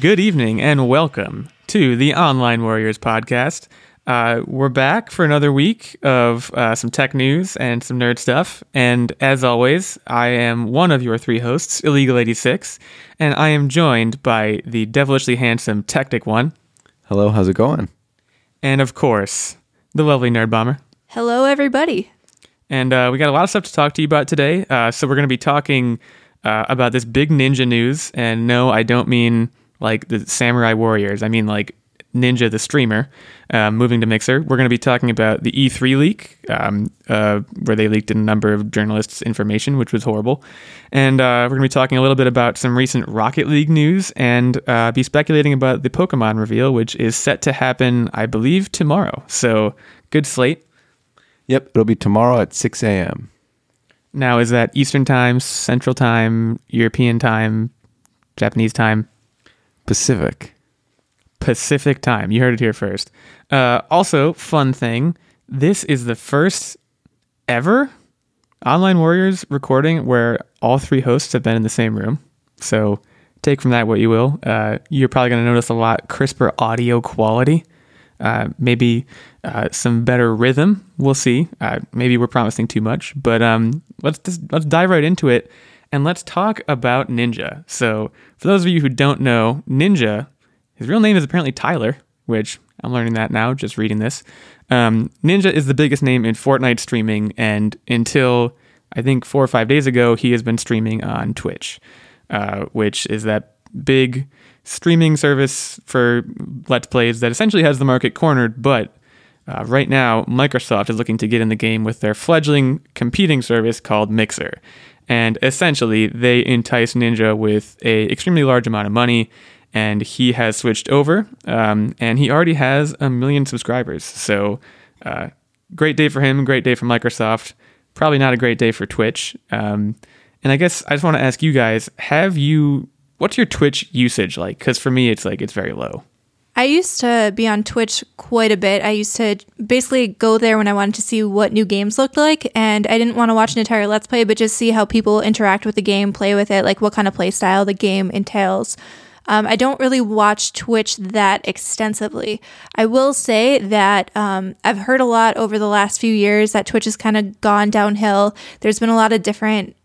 Good evening and welcome to the Online Warriors podcast. Uh, we're back for another week of uh, some tech news and some nerd stuff. And as always, I am one of your three hosts, Illegal86, and I am joined by the devilishly handsome Tactic One, Hello, how's it going? and of course, the lovely Nerd Bomber. Hello, everybody. And uh, we got a lot of stuff to talk to you about today. Uh, so we're going to be talking uh, about this big ninja news. And no, I don't mean like the Samurai Warriors. I mean like Ninja the streamer uh, moving to Mixer. We're going to be talking about the E3 leak, um, uh, where they leaked a number of journalists' information, which was horrible. And uh, we're going to be talking a little bit about some recent Rocket League news and uh, be speculating about the Pokemon reveal, which is set to happen, I believe, tomorrow. So good slate. Yep, it'll be tomorrow at 6 a.m. Now, is that Eastern time, Central time, European time, Japanese time, Pacific. Pacific time? You heard it here first. Uh, also, fun thing this is the first ever Online Warriors recording where all three hosts have been in the same room. So take from that what you will. Uh, you're probably going to notice a lot crisper audio quality. Uh, maybe uh, some better rhythm. We'll see. Uh, maybe we're promising too much, but um, let's just, let's dive right into it and let's talk about Ninja. So, for those of you who don't know, Ninja, his real name is apparently Tyler, which I'm learning that now just reading this. Um, Ninja is the biggest name in Fortnite streaming, and until I think four or five days ago, he has been streaming on Twitch, uh, which is that big streaming service for Let's Plays that essentially has the market cornered. But uh, right now, Microsoft is looking to get in the game with their fledgling competing service called Mixer. And essentially, they entice Ninja with a extremely large amount of money, and he has switched over, um, and he already has a million subscribers. So, uh, great day for him, great day for Microsoft. Probably not a great day for Twitch. Um, and I guess I just want to ask you guys: Have you? What's your Twitch usage like? Because for me, it's like it's very low. I used to be on Twitch quite a bit. I used to basically go there when I wanted to see what new games looked like, and I didn't want to watch an entire Let's Play, but just see how people interact with the game, play with it, like what kind of play style the game entails. Um, I don't really watch Twitch that extensively. I will say that um, I've heard a lot over the last few years that Twitch has kind of gone downhill. There's been a lot of different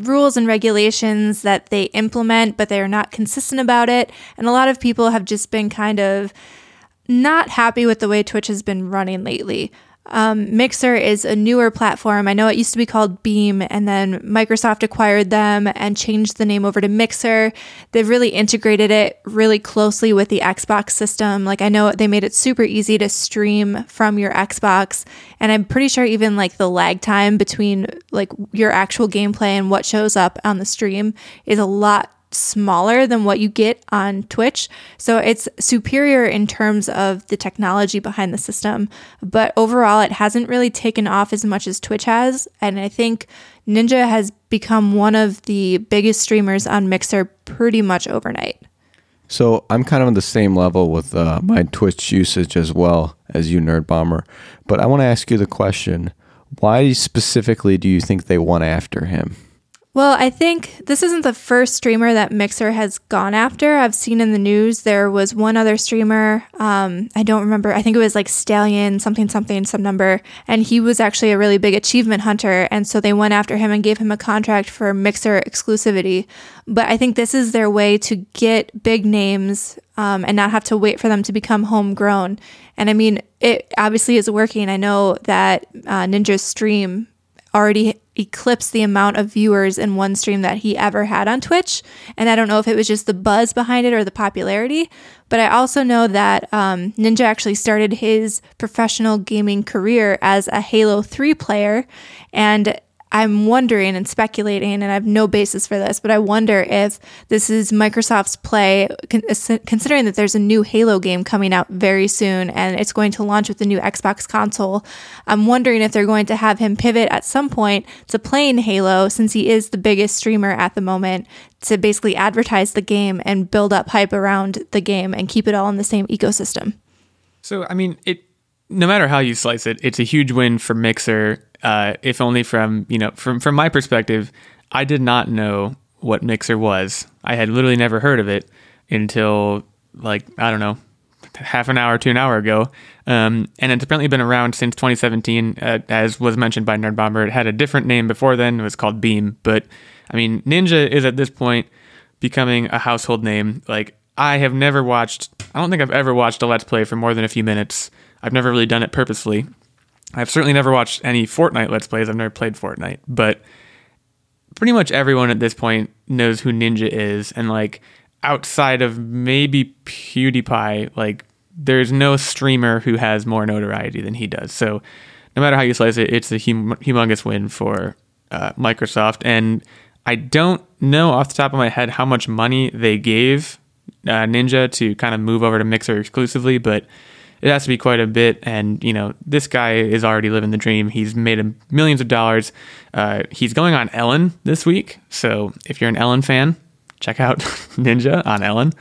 rules and regulations that they implement, but they're not consistent about it. And a lot of people have just been kind of not happy with the way Twitch has been running lately. Um, Mixer is a newer platform. I know it used to be called Beam, and then Microsoft acquired them and changed the name over to Mixer. They've really integrated it really closely with the Xbox system. Like, I know they made it super easy to stream from your Xbox, and I'm pretty sure even like the lag time between like your actual gameplay and what shows up on the stream is a lot smaller than what you get on Twitch. So it's superior in terms of the technology behind the system. But overall, it hasn't really taken off as much as Twitch has. And I think Ninja has become one of the biggest streamers on Mixer pretty much overnight. So I'm kind of on the same level with uh, my Twitch usage as well as you, Nerd Bomber. But I want to ask you the question why specifically do you think they went after him? Well, I think this isn't the first streamer that Mixer has gone after. I've seen in the news there was one other streamer. Um, I don't remember. I think it was like Stallion, something, something, some number. And he was actually a really big achievement hunter. And so they went after him and gave him a contract for Mixer exclusivity. But I think this is their way to get big names um, and not have to wait for them to become homegrown. And I mean, it obviously is working. I know that uh, Ninja's stream already eclipsed the amount of viewers in one stream that he ever had on Twitch. And I don't know if it was just the buzz behind it or the popularity, but I also know that um, Ninja actually started his professional gaming career as a Halo 3 player. And I'm wondering and speculating, and I have no basis for this, but I wonder if this is Microsoft's play, uh, considering that there's a new Halo game coming out very soon and it's going to launch with the new Xbox console. I'm wondering if they're going to have him pivot at some point to playing Halo, since he is the biggest streamer at the moment, to basically advertise the game and build up hype around the game and keep it all in the same ecosystem. So, I mean, it no matter how you slice it, it's a huge win for Mixer uh, if only from you know from from my perspective, I did not know what Mixer was. I had literally never heard of it until like I don't know, half an hour to an hour ago. Um, and it's apparently been around since 2017, uh, as was mentioned by Nerd Bomber. It had a different name before then. It was called Beam. But I mean, Ninja is at this point becoming a household name. Like I have never watched. I don't think I've ever watched a Let's Play for more than a few minutes. I've never really done it purposefully. I've certainly never watched any Fortnite Let's Plays. I've never played Fortnite, but pretty much everyone at this point knows who Ninja is, and like outside of maybe PewDiePie, like there's no streamer who has more notoriety than he does. So no matter how you slice it, it's a hum- humongous win for uh, Microsoft. And I don't know off the top of my head how much money they gave uh, Ninja to kind of move over to Mixer exclusively, but it has to be quite a bit. And you know, this guy is already living the dream. He's made millions of dollars. Uh, he's going on Ellen this week, so if you're an Ellen fan, check out Ninja on Ellen.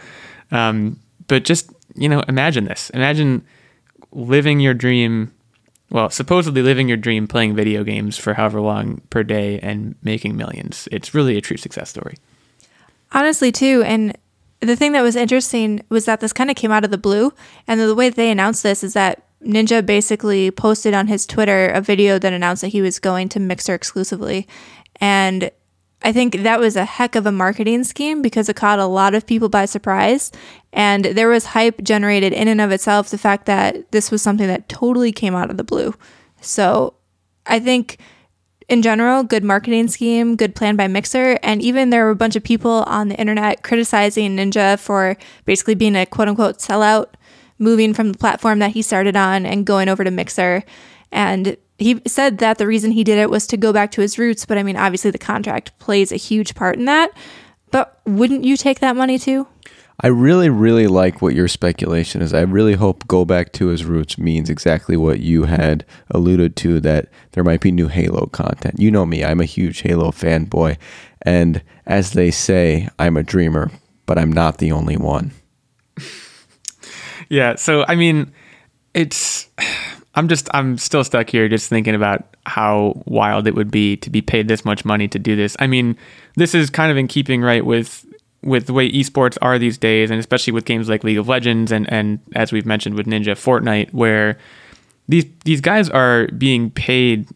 Um, but just you know, imagine this. Imagine living your dream. Well, supposedly living your dream, playing video games for however long per day and making millions. It's really a true success story. Honestly, too, and the thing that was interesting was that this kind of came out of the blue. And the way they announced this is that Ninja basically posted on his Twitter a video that announced that he was going to Mixer exclusively. And I think that was a heck of a marketing scheme because it caught a lot of people by surprise. And there was hype generated in and of itself, the fact that this was something that totally came out of the blue. So I think in general, good marketing scheme, good plan by Mixer. And even there were a bunch of people on the internet criticizing Ninja for basically being a quote unquote sellout, moving from the platform that he started on and going over to Mixer. And he said that the reason he did it was to go back to his roots. But I mean, obviously, the contract plays a huge part in that. But wouldn't you take that money too? I really, really like what your speculation is. I really hope go back to his roots means exactly what you had alluded to that there might be new Halo content. You know me, I'm a huge Halo fanboy. And as they say, I'm a dreamer, but I'm not the only one. yeah. So, I mean, it's. I'm just I'm still stuck here just thinking about how wild it would be to be paid this much money to do this. I mean, this is kind of in keeping right with with the way esports are these days, and especially with games like League of Legends and and as we've mentioned with Ninja Fortnite, where these these guys are being paid,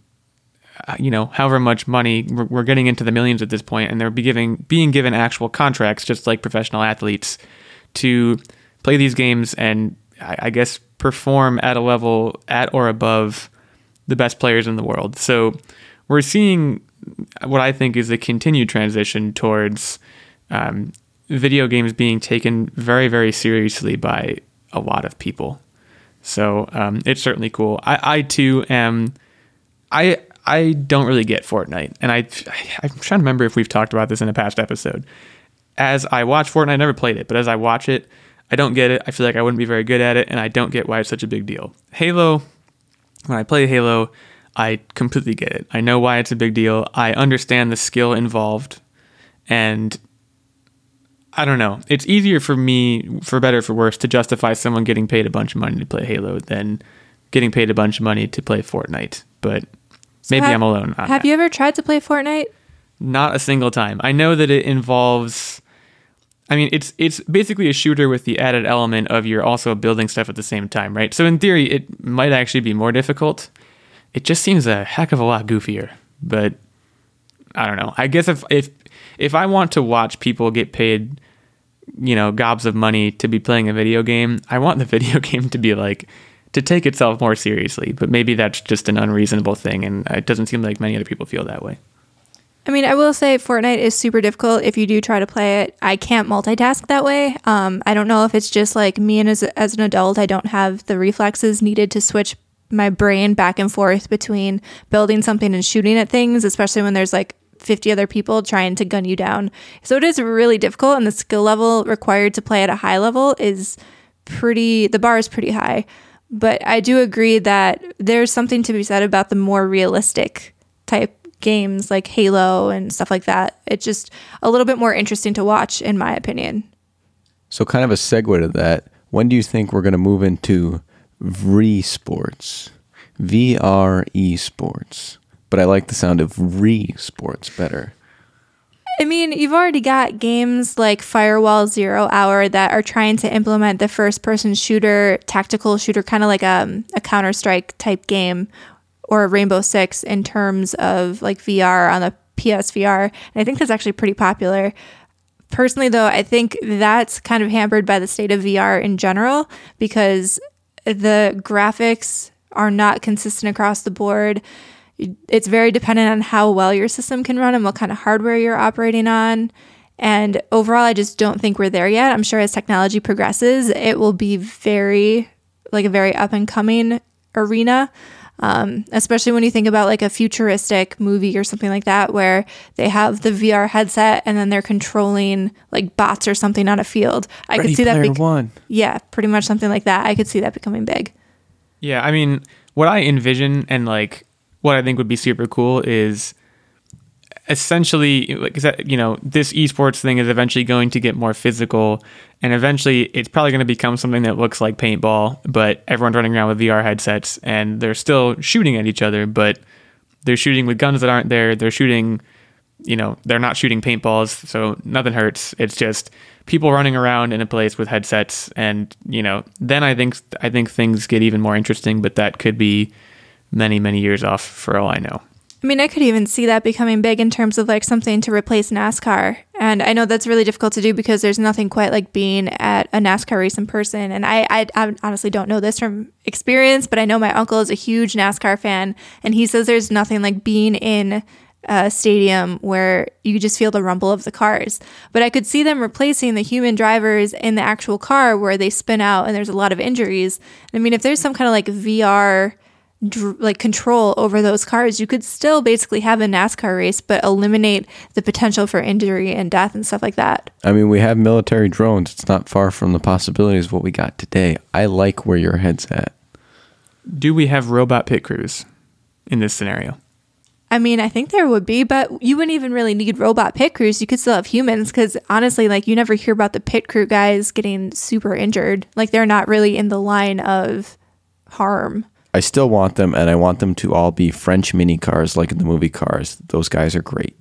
uh, you know, however much money we're, we're, getting into the millions at this point, and they're be giving being given actual contracts, just like professional athletes, to play these games and I, I guess perform at a level at or above the best players in the world. So we're seeing what I think is a continued transition towards um, video games being taken very, very seriously by a lot of people. So um, it's certainly cool. I, I too am. I I don't really get Fortnite, and I I'm trying to remember if we've talked about this in a past episode. As I watch Fortnite, I never played it, but as I watch it, I don't get it. I feel like I wouldn't be very good at it, and I don't get why it's such a big deal. Halo, when I play Halo, I completely get it. I know why it's a big deal. I understand the skill involved, and I don't know. It's easier for me, for better or for worse, to justify someone getting paid a bunch of money to play Halo than getting paid a bunch of money to play Fortnite. But so maybe have, I'm alone. have that. you ever tried to play Fortnite? Not a single time. I know that it involves. I mean, it's it's basically a shooter with the added element of you're also building stuff at the same time, right? So in theory, it might actually be more difficult. It just seems a heck of a lot goofier. But I don't know. I guess if if if I want to watch people get paid you know, gobs of money to be playing a video game. I want the video game to be like to take itself more seriously, but maybe that's just an unreasonable thing and it doesn't seem like many other people feel that way. I mean, I will say Fortnite is super difficult if you do try to play it. I can't multitask that way. Um, I don't know if it's just like me and as, as an adult, I don't have the reflexes needed to switch my brain back and forth between building something and shooting at things, especially when there's like 50 other people trying to gun you down. So it is really difficult, and the skill level required to play at a high level is pretty, the bar is pretty high. But I do agree that there's something to be said about the more realistic type games like Halo and stuff like that. It's just a little bit more interesting to watch, in my opinion. So, kind of a segue to that, when do you think we're going to move into V sports? VR esports but I like the sound of re sports better. I mean, you've already got games like Firewall Zero Hour that are trying to implement the first person shooter, tactical shooter, kind of like um, a, a Counter Strike type game or Rainbow Six in terms of like VR on the PSVR. And I think that's actually pretty popular. Personally, though, I think that's kind of hampered by the state of VR in general because the graphics are not consistent across the board it's very dependent on how well your system can run and what kind of hardware you're operating on. And overall, I just don't think we're there yet. I'm sure as technology progresses, it will be very, like a very up and coming arena. Um, especially when you think about like a futuristic movie or something like that, where they have the VR headset and then they're controlling like bots or something on a field. I Ready could see that. Player One. Yeah, pretty much something like that. I could see that becoming big. Yeah, I mean, what I envision and like what I think would be super cool is essentially like you know this esports thing is eventually going to get more physical and eventually it's probably going to become something that looks like paintball but everyone's running around with VR headsets and they're still shooting at each other but they're shooting with guns that aren't there they're shooting you know they're not shooting paintballs so nothing hurts. It's just people running around in a place with headsets and you know then I think I think things get even more interesting but that could be many, many years off for all I know. I mean, I could even see that becoming big in terms of like something to replace NASCAR. And I know that's really difficult to do because there's nothing quite like being at a NASCAR race in person. And I, I, I, honestly don't know this from experience, but I know my uncle is a huge NASCAR fan. And he says there's nothing like being in a stadium where you just feel the rumble of the cars. But I could see them replacing the human drivers in the actual car where they spin out and there's a lot of injuries. I mean, if there's some kind of like VR dr- like control over those cars, you could still basically have a NASCAR race, but eliminate the potential for injury and death and stuff like that. I mean, we have military drones. It's not far from the possibilities of what we got today. I like where your head's at. Do we have robot pit crews in this scenario? I mean, I think there would be, but you wouldn't even really need robot pit crews. You could still have humans because honestly, like you never hear about the pit crew guys getting super injured. Like they're not really in the line of harm. I still want them, and I want them to all be French mini cars like in the movie Cars. Those guys are great.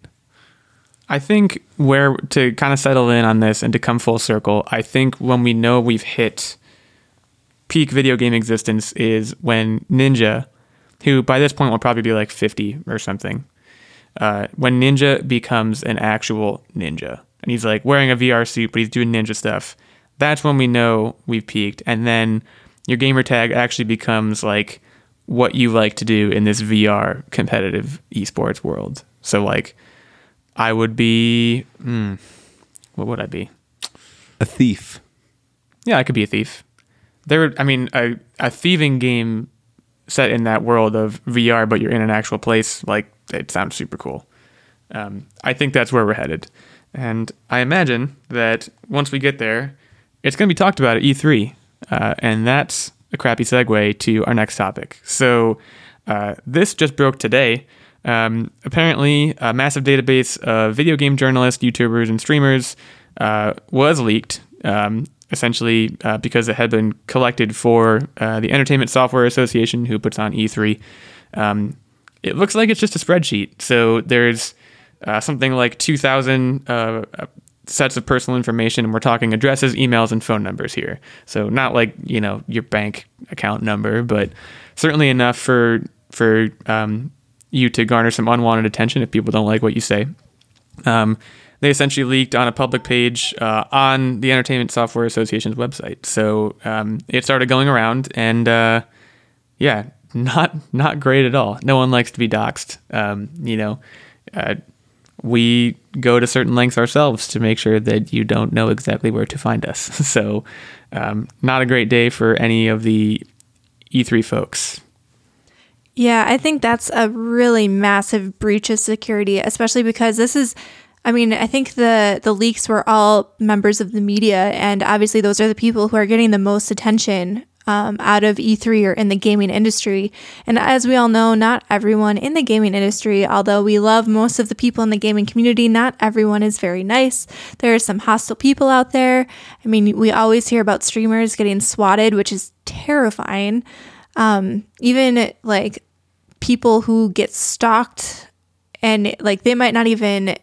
I think where to kind of settle in on this and to come full circle, I think when we know we've hit peak video game existence is when Ninja, who by this point will probably be like 50 or something, uh, when Ninja becomes an actual ninja and he's like wearing a VR suit, but he's doing ninja stuff, that's when we know we've peaked. And then your gamer tag actually becomes like what you like to do in this VR competitive esports world. So like I would be hmm, what would I be? A thief. Yeah, I could be a thief. There I mean a a thieving game set in that world of VR but you're in an actual place like it sounds super cool. Um, I think that's where we're headed. And I imagine that once we get there, it's going to be talked about at E3 uh, and that's a crappy segue to our next topic. So, uh, this just broke today. Um, apparently, a massive database of video game journalists, YouTubers, and streamers uh, was leaked, um, essentially uh, because it had been collected for uh, the Entertainment Software Association, who puts on E3. Um, it looks like it's just a spreadsheet. So, there's uh, something like 2,000 sets of personal information and we're talking addresses emails and phone numbers here. So not like you know your bank account number but certainly enough for for um, you to garner some unwanted attention if people don't like what you say. Um, they essentially leaked on a public page uh, on the entertainment software association's website. So um, it started going around and uh, yeah not not great at all. No one likes to be doxxed. Um, you know uh, we go to certain lengths ourselves to make sure that you don't know exactly where to find us. So, um, not a great day for any of the E3 folks. Yeah, I think that's a really massive breach of security, especially because this is I mean, I think the the leaks were all members of the media and obviously those are the people who are getting the most attention um, out of E3 or in the gaming industry. And as we all know, not everyone in the gaming industry, although we love most of the people in the gaming community, not everyone is very nice. There are some hostile people out there. I mean, we always hear about streamers getting swatted, which is terrifying. Um, even like people who get stalked and like they might not even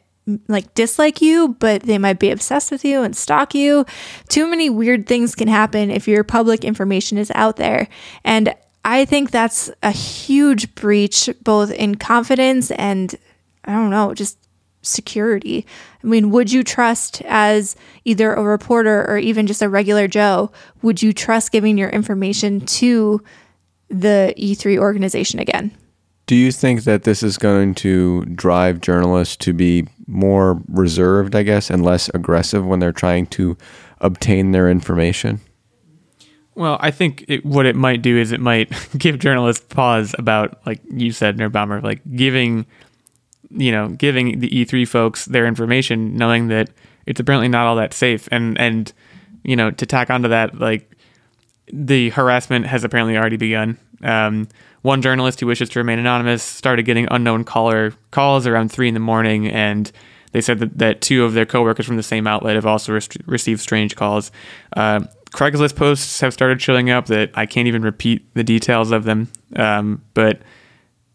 like dislike you, but they might be obsessed with you and stalk you. Too many weird things can happen if your public information is out there. And I think that's a huge breach, both in confidence and I don't know, just security. I mean, would you trust as either a reporter or even just a regular Joe, would you trust giving your information to the E3 organization again? Do you think that this is going to drive journalists to be more reserved, I guess, and less aggressive when they're trying to obtain their information? Well, I think it, what it might do is it might give journalists pause about, like you said, Nerdbomber, like giving, you know, giving the E3 folks their information, knowing that it's apparently not all that safe, and and you know, to tack onto that, like the harassment has apparently already begun. Um, one journalist who wishes to remain anonymous started getting unknown caller calls around three in the morning, and they said that, that two of their coworkers from the same outlet have also re- received strange calls. Uh, Craigslist posts have started showing up that I can't even repeat the details of them, um, but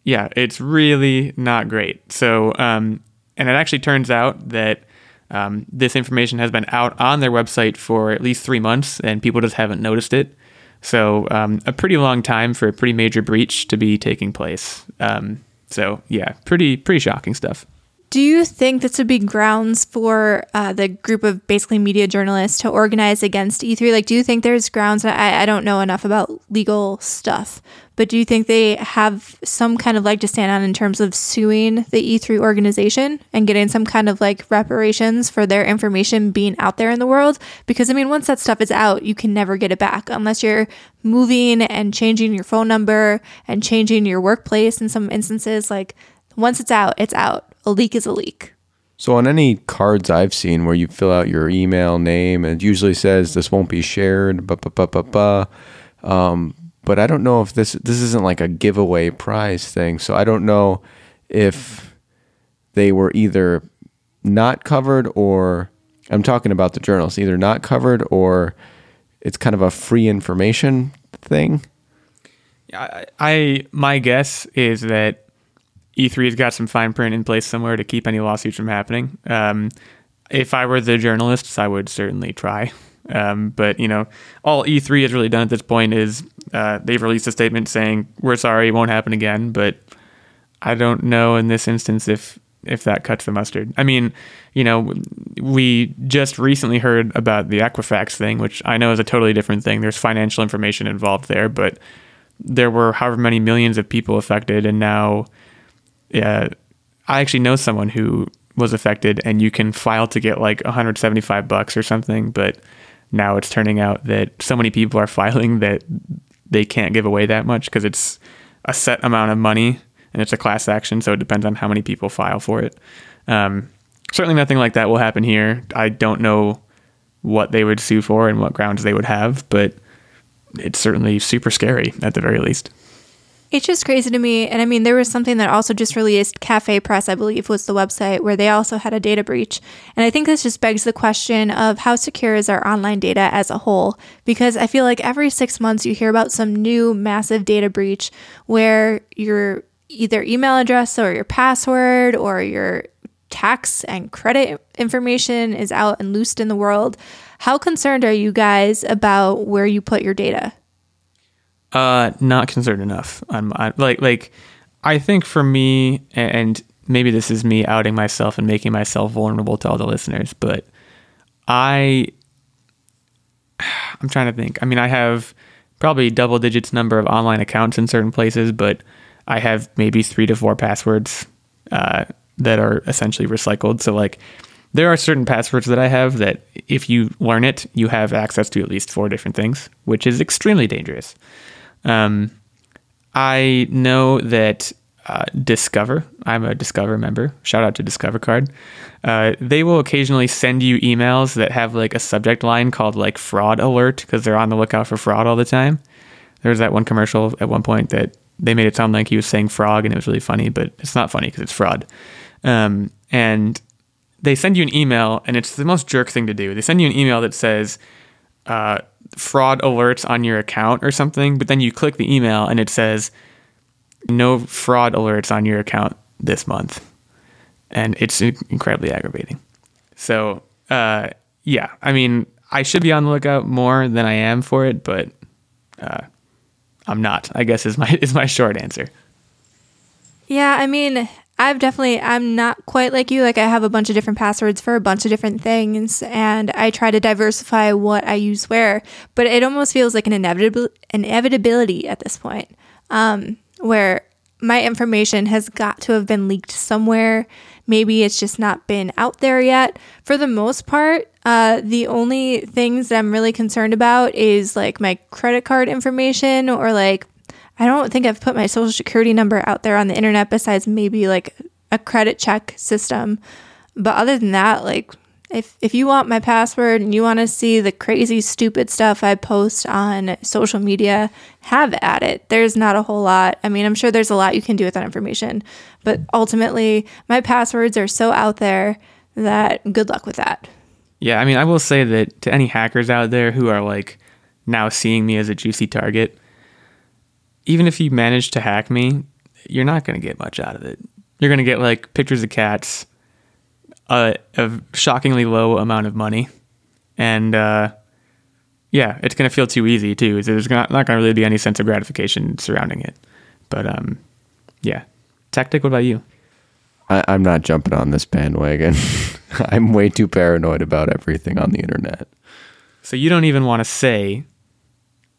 yeah, it's really not great. So, um, and it actually turns out that um, this information has been out on their website for at least three months, and people just haven't noticed it. So um, a pretty long time for a pretty major breach to be taking place. Um, so yeah, pretty pretty shocking stuff. Do you think this would be grounds for uh, the group of basically media journalists to organize against E3? Like, do you think there's grounds? I, I don't know enough about legal stuff, but do you think they have some kind of leg to stand on in terms of suing the E3 organization and getting some kind of like reparations for their information being out there in the world? Because, I mean, once that stuff is out, you can never get it back unless you're moving and changing your phone number and changing your workplace in some instances. Like, once it's out, it's out a leak is a leak. So on any cards I've seen where you fill out your email name, it usually says this won't be shared. Bah, bah, bah, bah, um, but I don't know if this this isn't like a giveaway prize thing. So I don't know if they were either not covered or I'm talking about the journalists either not covered or it's kind of a free information thing. I, I my guess is that E3's got some fine print in place somewhere to keep any lawsuits from happening. Um, if I were the journalists, I would certainly try. Um, but you know, all E3 has really done at this point is uh, they've released a statement saying we're sorry, it won't happen again. But I don't know in this instance if if that cuts the mustard. I mean, you know, we just recently heard about the Equifax thing, which I know is a totally different thing. There's financial information involved there, but there were however many millions of people affected, and now yeah, I actually know someone who was affected, and you can file to get like 175 bucks or something. But now it's turning out that so many people are filing that they can't give away that much because it's a set amount of money and it's a class action. So it depends on how many people file for it. Um, certainly nothing like that will happen here. I don't know what they would sue for and what grounds they would have, but it's certainly super scary at the very least. It's just crazy to me. And I mean, there was something that also just released, Cafe Press, I believe, was the website where they also had a data breach. And I think this just begs the question of how secure is our online data as a whole? Because I feel like every six months you hear about some new massive data breach where your either email address or your password or your tax and credit information is out and loosed in the world. How concerned are you guys about where you put your data? Uh, not concerned enough. I'm, I, like like I think for me, and maybe this is me outing myself and making myself vulnerable to all the listeners, but I I'm trying to think. I mean, I have probably double digits number of online accounts in certain places, but I have maybe three to four passwords uh, that are essentially recycled. So like there are certain passwords that I have that if you learn it, you have access to at least four different things, which is extremely dangerous. Um, I know that uh, Discover, I'm a Discover member. Shout out to Discover Card. Uh, they will occasionally send you emails that have like a subject line called like fraud alert because they're on the lookout for fraud all the time. There was that one commercial at one point that they made it sound like he was saying frog and it was really funny, but it's not funny because it's fraud. Um, and they send you an email and it's the most jerk thing to do. They send you an email that says, uh, fraud alerts on your account or something, but then you click the email and it says no fraud alerts on your account this month. and it's incredibly aggravating. So, uh, yeah, I mean, I should be on the lookout more than I am for it, but uh, I'm not. I guess is my is my short answer. Yeah, I mean, I've definitely I'm not quite like you. Like I have a bunch of different passwords for a bunch of different things and I try to diversify what I use where, but it almost feels like an inevitability at this point. Um, where my information has got to have been leaked somewhere. Maybe it's just not been out there yet. For the most part, uh, the only things that I'm really concerned about is like my credit card information or like I don't think I've put my social security number out there on the internet besides maybe like a credit check system. But other than that, like if if you want my password and you want to see the crazy stupid stuff I post on social media, have at it. There's not a whole lot. I mean, I'm sure there's a lot you can do with that information, but ultimately, my passwords are so out there that good luck with that. Yeah, I mean, I will say that to any hackers out there who are like now seeing me as a juicy target, even if you manage to hack me, you're not going to get much out of it. You're going to get like pictures of cats, a, a shockingly low amount of money, and uh, yeah, it's going to feel too easy too. There's not, not going to really be any sense of gratification surrounding it. But um, yeah, tactic. What about you? I, I'm not jumping on this bandwagon. I'm way too paranoid about everything on the internet. So you don't even want to say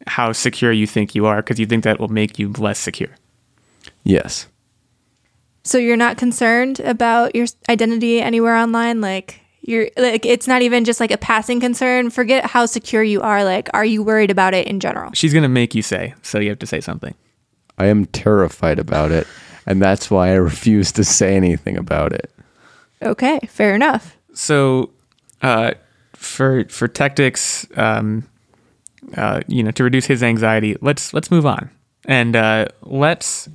how secure you think you are because you think that will make you less secure. Yes. So you're not concerned about your identity anywhere online like you're like it's not even just like a passing concern. Forget how secure you are. Like are you worried about it in general? She's going to make you say, so you have to say something. I am terrified about it, and that's why I refuse to say anything about it. Okay, fair enough. So uh for for tactics um uh, you know, to reduce his anxiety, let's let's move on and uh, let's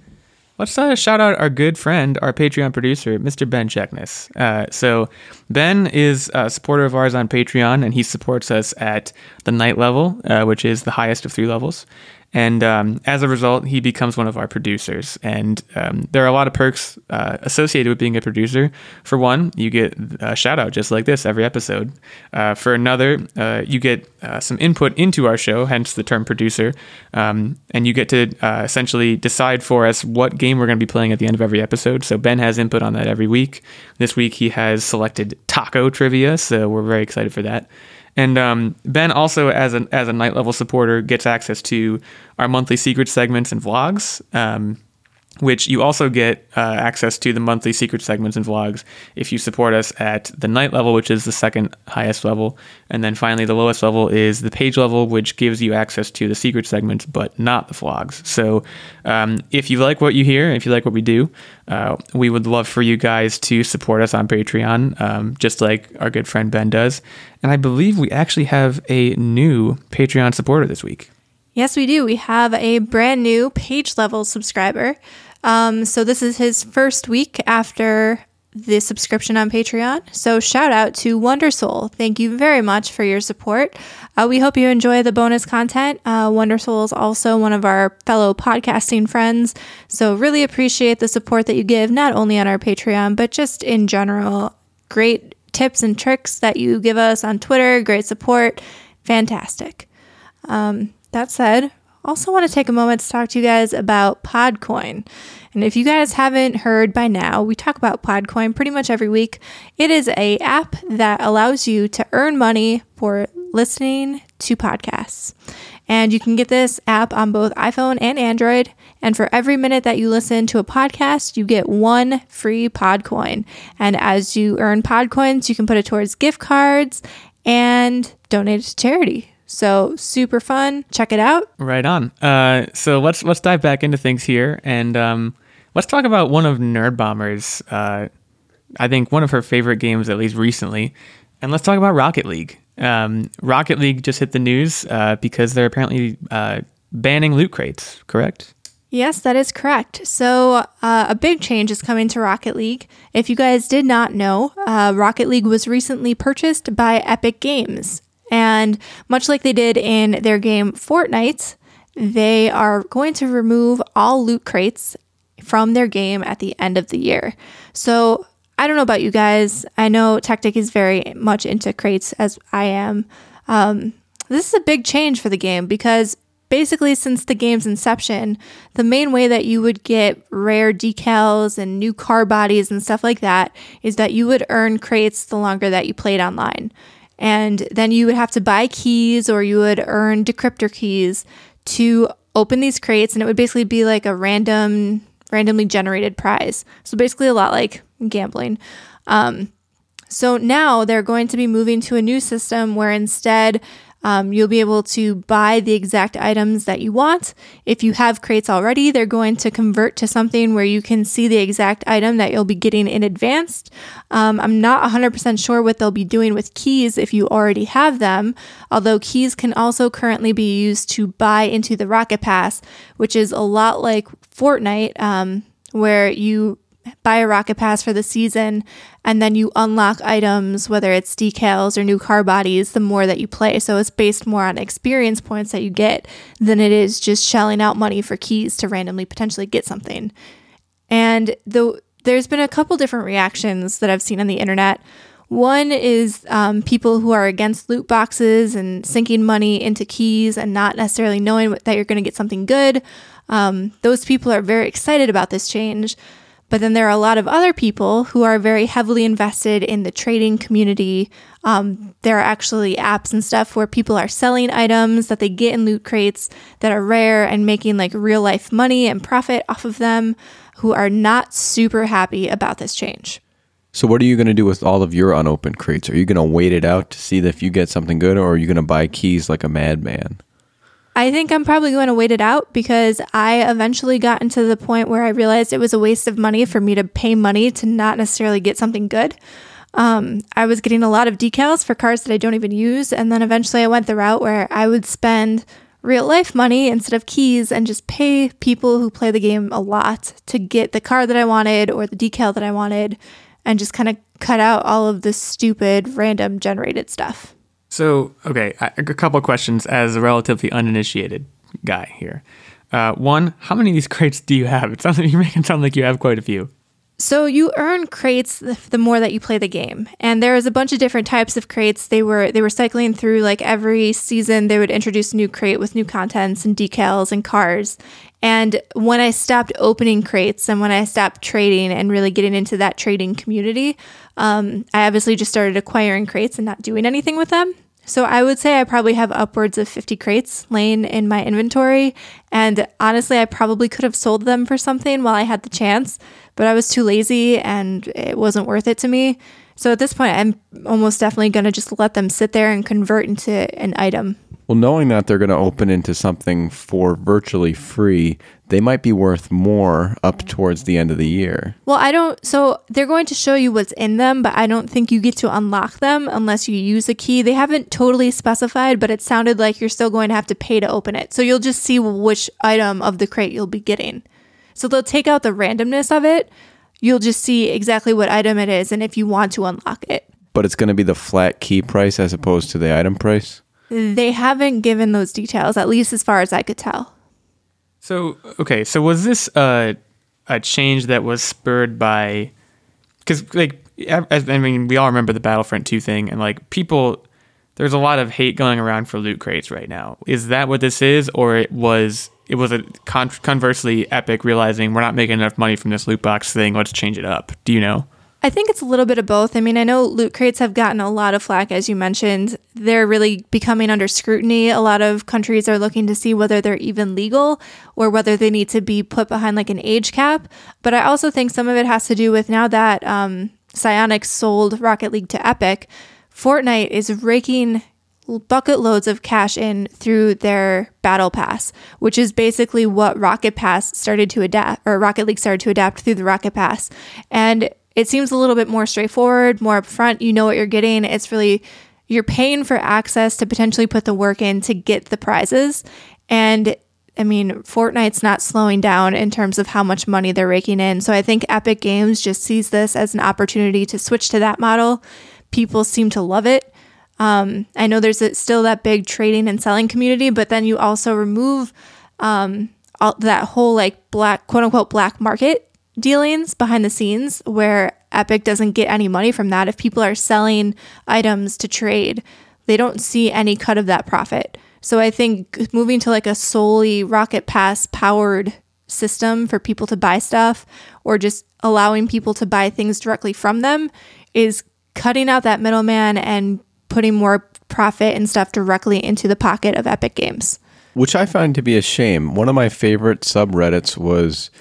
let's uh, shout out our good friend, our Patreon producer, Mr. Ben Checkness. Uh, so Ben is a supporter of ours on Patreon, and he supports us at the knight level, uh, which is the highest of three levels. And um, as a result, he becomes one of our producers. And um, there are a lot of perks uh, associated with being a producer. For one, you get a shout out just like this every episode. Uh, for another, uh, you get uh, some input into our show, hence the term producer. Um, and you get to uh, essentially decide for us what game we're going to be playing at the end of every episode. So Ben has input on that every week. This week, he has selected taco trivia. So we're very excited for that. And um, Ben also, as a as a knight level supporter, gets access to our monthly secret segments and vlogs. Um, which you also get uh, access to the monthly secret segments and vlogs if you support us at the knight level, which is the second highest level. And then finally, the lowest level is the page level, which gives you access to the secret segments, but not the vlogs. So um, if you like what you hear, if you like what we do, uh, we would love for you guys to support us on Patreon, um, just like our good friend Ben does. And I believe we actually have a new Patreon supporter this week. Yes, we do. We have a brand new page level subscriber. Um, so this is his first week after the subscription on Patreon. So shout out to Wondersoul. Thank you very much for your support. Uh, we hope you enjoy the bonus content. Uh, Wondersoul is also one of our fellow podcasting friends. So really appreciate the support that you give, not only on our Patreon, but just in general. Great tips and tricks that you give us on Twitter. Great support. Fantastic. Um, that said, also want to take a moment to talk to you guys about Podcoin. And if you guys haven't heard by now, we talk about Podcoin pretty much every week. It is a app that allows you to earn money for listening to podcasts. And you can get this app on both iPhone and Android. And for every minute that you listen to a podcast, you get one free Podcoin. And as you earn Podcoins, you can put it towards gift cards and donate it to charity. So super fun. Check it out. Right on. Uh, so let's let's dive back into things here, and um, let's talk about one of Nerd Bomber's. Uh, I think one of her favorite games, at least recently, and let's talk about Rocket League. Um, Rocket League just hit the news uh, because they're apparently uh, banning loot crates. Correct? Yes, that is correct. So, uh, a big change is coming to Rocket League. If you guys did not know, uh, Rocket League was recently purchased by Epic Games. And much like they did in their game Fortnite, they are going to remove all loot crates from their game at the end of the year. So I don't know about you guys. I know Tactic is very much into crates as I am. Um, this is a big change for the game because basically, since the game's inception, the main way that you would get rare decals and new car bodies and stuff like that is that you would earn crates the longer that you played online. And then you would have to buy keys or you would earn decryptor keys to open these crates and it would basically be like a random randomly generated prize. So basically a lot like gambling. Um, so now they're going to be moving to a new system where instead um, you'll be able to buy the exact items that you want. If you have crates already, they're going to convert to something where you can see the exact item that you'll be getting in advance. Um, I'm not 100% sure what they'll be doing with keys if you already have them, although keys can also currently be used to buy into the Rocket Pass, which is a lot like Fortnite, um, where you buy a rocket pass for the season and then you unlock items whether it's decals or new car bodies the more that you play so it's based more on experience points that you get than it is just shelling out money for keys to randomly potentially get something and the, there's been a couple different reactions that i've seen on the internet one is um, people who are against loot boxes and sinking money into keys and not necessarily knowing that you're going to get something good. Um, those people are very excited about this change. But then there are a lot of other people who are very heavily invested in the trading community. Um, there are actually apps and stuff where people are selling items that they get in loot crates that are rare and making like real life money and profit off of them who are not super happy about this change. So, what are you going to do with all of your unopened crates? Are you going to wait it out to see if you get something good, or are you going to buy keys like a madman? I think I'm probably going to wait it out because I eventually got into the point where I realized it was a waste of money for me to pay money to not necessarily get something good. Um, I was getting a lot of decals for cars that I don't even use. And then eventually I went the route where I would spend real life money instead of keys and just pay people who play the game a lot to get the car that I wanted or the decal that I wanted and just kind of cut out all of the stupid random generated stuff. So, okay, a couple questions as a relatively uninitiated guy here. Uh, one, how many of these crates do you have? It sounds like you're making it sound like you have quite a few. So you earn crates the more that you play the game, and there is a bunch of different types of crates. They were they were cycling through like every season. They would introduce a new crate with new contents and decals and cars. And when I stopped opening crates and when I stopped trading and really getting into that trading community, um, I obviously just started acquiring crates and not doing anything with them. So I would say I probably have upwards of 50 crates laying in my inventory. And honestly, I probably could have sold them for something while I had the chance, but I was too lazy and it wasn't worth it to me. So at this point, I'm almost definitely going to just let them sit there and convert into an item. Well, knowing that they're going to open into something for virtually free, they might be worth more up towards the end of the year. Well, I don't. So they're going to show you what's in them, but I don't think you get to unlock them unless you use a key. They haven't totally specified, but it sounded like you're still going to have to pay to open it. So you'll just see which item of the crate you'll be getting. So they'll take out the randomness of it. You'll just see exactly what item it is and if you want to unlock it. But it's going to be the flat key price as opposed to the item price? Mm. They haven't given those details, at least as far as I could tell. So okay, so was this a a change that was spurred by because like I mean we all remember the Battlefront two thing and like people there's a lot of hate going around for loot crates right now. Is that what this is, or it was it was a con- conversely Epic realizing we're not making enough money from this loot box thing? Let's change it up. Do you know? I think it's a little bit of both. I mean, I know loot crates have gotten a lot of flack, as you mentioned. They're really becoming under scrutiny. A lot of countries are looking to see whether they're even legal or whether they need to be put behind like an age cap. But I also think some of it has to do with now that um, Psyonix sold Rocket League to Epic, Fortnite is raking bucket loads of cash in through their battle pass, which is basically what Rocket Pass started to adapt or Rocket League started to adapt through the Rocket Pass. And it seems a little bit more straightforward, more upfront. You know what you're getting. It's really, you're paying for access to potentially put the work in to get the prizes. And I mean, Fortnite's not slowing down in terms of how much money they're raking in. So I think Epic Games just sees this as an opportunity to switch to that model. People seem to love it. Um, I know there's a, still that big trading and selling community, but then you also remove um, all, that whole like black, quote unquote, black market dealings behind the scenes where Epic doesn't get any money from that. If people are selling items to trade, they don't see any cut of that profit. So I think moving to like a solely Rocket Pass powered system for people to buy stuff or just allowing people to buy things directly from them is cutting out that middleman and putting more profit and stuff directly into the pocket of Epic Games. Which I find to be a shame. One of my favorite subreddits was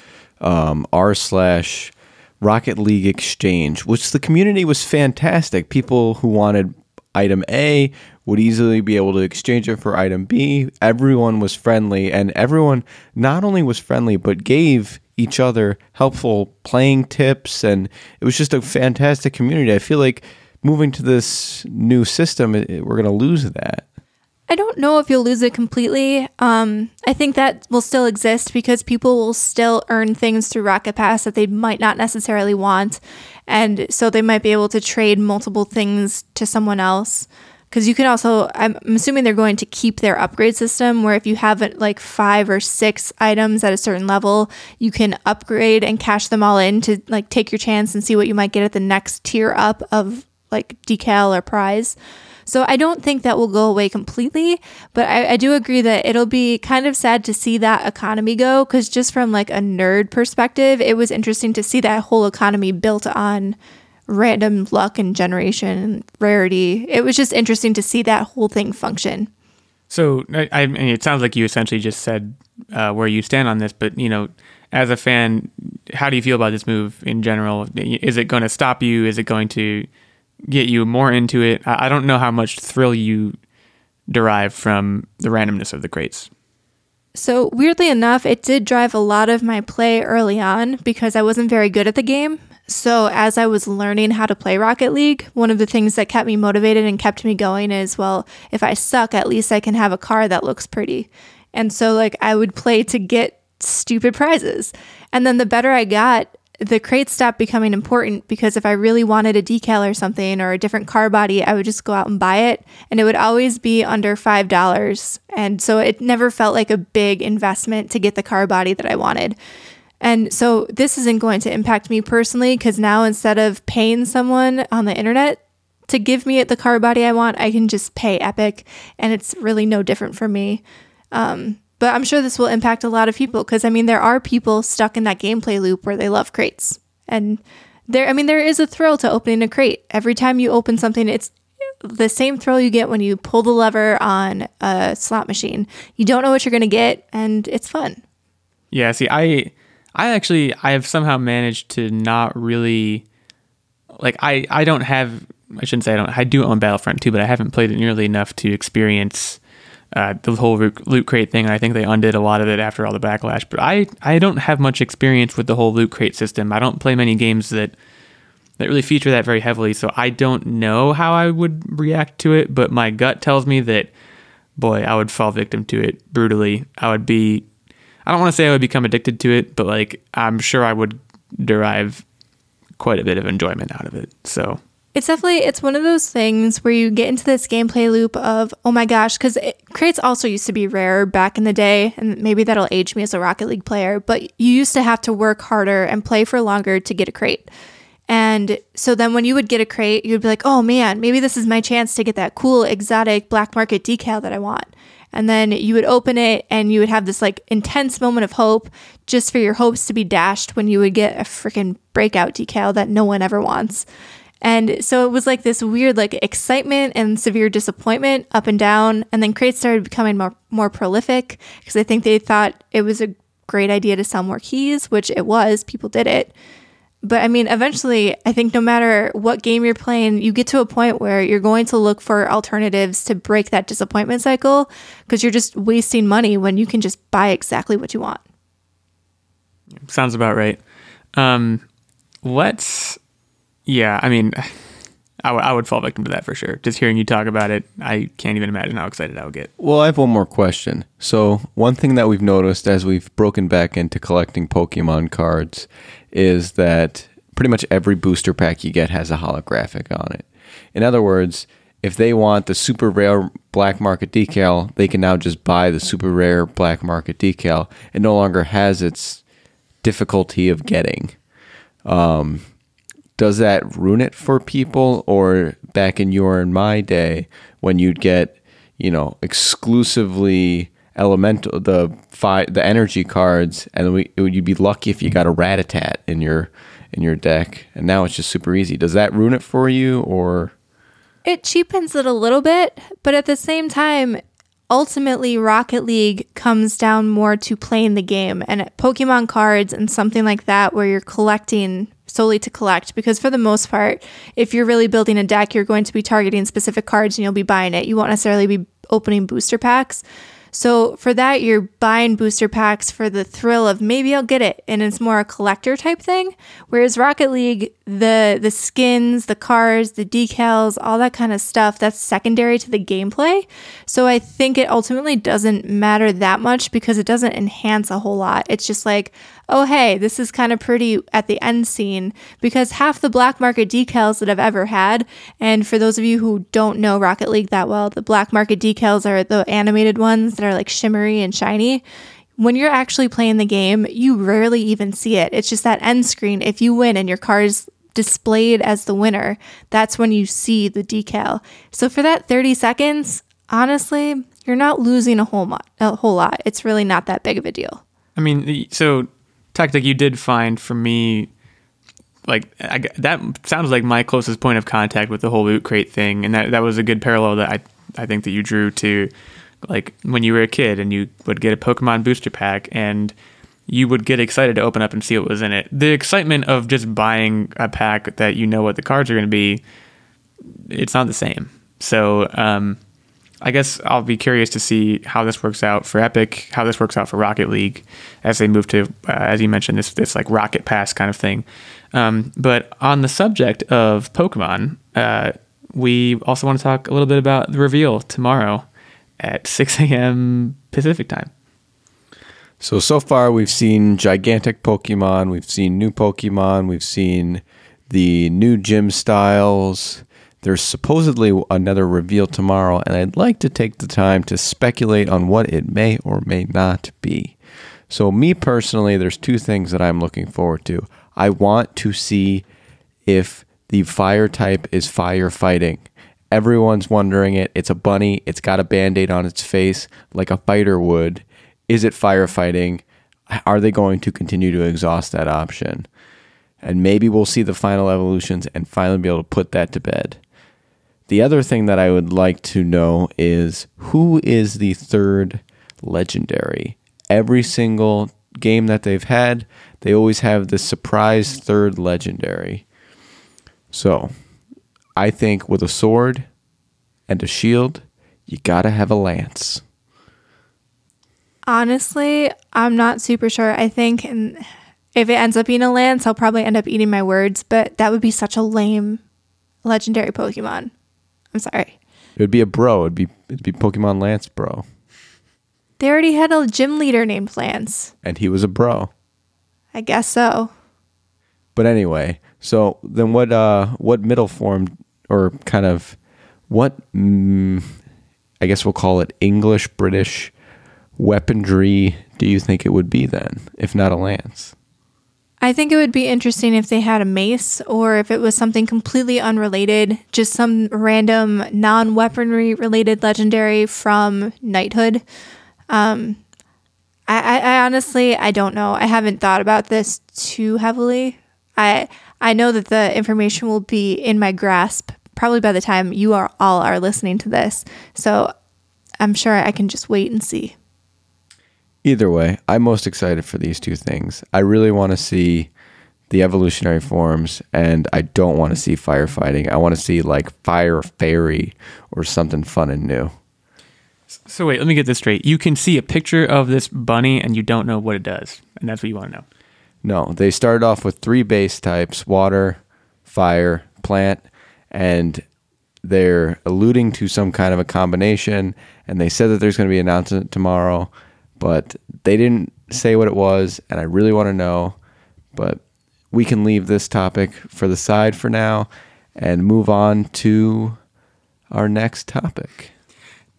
um, r slash Rocket League Exchange, which the community was fantastic. People who wanted item A would easily be able to exchange it for item B. Everyone was friendly, and everyone not only was friendly, but gave each other helpful playing tips. And it was just a fantastic community. I feel like moving to this new system, we're going to lose that. I don't know if you'll lose it completely. Um, I think that will still exist because people will still earn things through Rocket Pass that they might not necessarily want. And so they might be able to trade multiple things to someone else. Because you can also, I'm assuming they're going to keep their upgrade system where if you have like five or six items at a certain level, you can upgrade and cash them all in to like take your chance and see what you might get at the next tier up of like decal or prize. So I don't think that will go away completely, but I, I do agree that it'll be kind of sad to see that economy go because just from like a nerd perspective, it was interesting to see that whole economy built on random luck and generation and rarity. It was just interesting to see that whole thing function. So I, I mean, it sounds like you essentially just said uh, where you stand on this, but you know, as a fan, how do you feel about this move in general? Is it going to stop you? Is it going to get you more into it. I don't know how much thrill you derive from the randomness of the crates. So, weirdly enough, it did drive a lot of my play early on because I wasn't very good at the game. So, as I was learning how to play Rocket League, one of the things that kept me motivated and kept me going is well, if I suck, at least I can have a car that looks pretty. And so, like, I would play to get stupid prizes. And then the better I got, the crates stopped becoming important because if I really wanted a decal or something or a different car body, I would just go out and buy it. And it would always be under $5. And so it never felt like a big investment to get the car body that I wanted. And so this isn't going to impact me personally because now instead of paying someone on the internet to give me the car body I want, I can just pay Epic and it's really no different for me. Um, but I'm sure this will impact a lot of people because I mean there are people stuck in that gameplay loop where they love crates. And there I mean there is a thrill to opening a crate. Every time you open something it's the same thrill you get when you pull the lever on a slot machine. You don't know what you're going to get and it's fun. Yeah, see I I actually I have somehow managed to not really like I I don't have I shouldn't say I don't I do own Battlefront 2 but I haven't played it nearly enough to experience uh, the whole loot crate thing. I think they undid a lot of it after all the backlash. But I, I don't have much experience with the whole loot crate system. I don't play many games that that really feature that very heavily, so I don't know how I would react to it. But my gut tells me that, boy, I would fall victim to it brutally. I would be, I don't want to say I would become addicted to it, but like I'm sure I would derive quite a bit of enjoyment out of it. So it's definitely it's one of those things where you get into this gameplay loop of oh my gosh because crates also used to be rare back in the day and maybe that'll age me as a rocket league player but you used to have to work harder and play for longer to get a crate. And so then when you would get a crate you'd be like oh man maybe this is my chance to get that cool exotic black market decal that i want. And then you would open it and you would have this like intense moment of hope just for your hopes to be dashed when you would get a freaking breakout decal that no one ever wants and so it was like this weird like excitement and severe disappointment up and down. And then crates started becoming more more prolific because I think they thought it was a great idea to sell more keys, which it was. People did it. But I mean, eventually, I think no matter what game you're playing, you get to a point where you're going to look for alternatives to break that disappointment cycle because you're just wasting money when you can just buy exactly what you want. Sounds about right. Um, let's yeah, I mean, I, w- I would fall victim to that for sure. Just hearing you talk about it, I can't even imagine how excited I would get. Well, I have one more question. So, one thing that we've noticed as we've broken back into collecting Pokemon cards is that pretty much every booster pack you get has a holographic on it. In other words, if they want the super rare black market decal, they can now just buy the super rare black market decal. It no longer has its difficulty of getting. Um, does that ruin it for people? Or back in your and my day, when you'd get, you know, exclusively elemental the fi- the energy cards, and we, it you'd be lucky if you got a Rattata in your in your deck, and now it's just super easy. Does that ruin it for you, or It cheapens it a little bit, but at the same time, ultimately, Rocket League comes down more to playing the game and Pokemon cards and something like that where you're collecting solely to collect. Because for the most part, if you're really building a deck, you're going to be targeting specific cards and you'll be buying it. You won't necessarily be opening booster packs. So for that, you're buying booster packs for the thrill of maybe I'll get it, and it's more a collector type thing. Whereas Rocket League, the the skins, the cars, the decals, all that kind of stuff, that's secondary to the gameplay. So I think it ultimately doesn't matter that much because it doesn't enhance a whole lot. It's just like, oh hey, this is kind of pretty at the end scene because half the black market decals that I've ever had, and for those of you who don't know Rocket League that well, the black market decals are the animated ones that are like shimmery and shiny. When you're actually playing the game, you rarely even see it. It's just that end screen. If you win and your car is displayed as the winner, that's when you see the decal. So for that 30 seconds, honestly, you're not losing a whole lot. A whole lot. It's really not that big of a deal. I mean, so tactic you did find for me, like I, that sounds like my closest point of contact with the whole loot crate thing, and that that was a good parallel that I I think that you drew to, like when you were a kid and you would get a Pokemon booster pack and you would get excited to open up and see what was in it. The excitement of just buying a pack that you know what the cards are going to be, it's not the same. So um, I guess I'll be curious to see how this works out for Epic, how this works out for Rocket League as they move to, uh, as you mentioned, this this like Rocket Pass kind of thing. Um, but on the subject of Pokemon, uh, we also want to talk a little bit about the reveal tomorrow at 6 a.m. Pacific time. So so far we've seen gigantic Pokemon, we've seen new Pokemon, we've seen the new gym styles. There's supposedly another reveal tomorrow, and I'd like to take the time to speculate on what it may or may not be. So me personally, there's two things that I'm looking forward to. I want to see if the fire type is firefighting. Everyone's wondering it. It's a bunny. It's got a band-aid on its face like a fighter would. Is it firefighting? Are they going to continue to exhaust that option? And maybe we'll see the final evolutions and finally be able to put that to bed. The other thing that I would like to know is who is the third legendary? Every single game that they've had, they always have the surprise third legendary. So, I think with a sword and a shield, you gotta have a lance. Honestly, I'm not super sure. I think if it ends up being a lance, I'll probably end up eating my words, but that would be such a lame legendary Pokemon. I'm sorry. It would be a bro. It'd be it'd be Pokemon Lance Bro, They already had a gym leader named Lance. and he was a bro. I guess so. But anyway, so then what? Uh, what middle form or kind of what? Mm, I guess we'll call it English British weaponry. Do you think it would be then, if not a lance? I think it would be interesting if they had a mace or if it was something completely unrelated, just some random non weaponry related legendary from knighthood. Um, I, I, I honestly I don't know. I haven't thought about this too heavily. I I know that the information will be in my grasp probably by the time you are all are listening to this. So I'm sure I can just wait and see. Either way, I'm most excited for these two things. I really want to see the evolutionary forms, and I don't want to see firefighting. I want to see like fire fairy or something fun and new. So wait, let me get this straight. You can see a picture of this bunny and you don't know what it does, and that's what you want to know. No, they started off with three base types water, fire, plant, and they're alluding to some kind of a combination. And they said that there's going to be an announcement tomorrow, but they didn't say what it was. And I really want to know. But we can leave this topic for the side for now and move on to our next topic.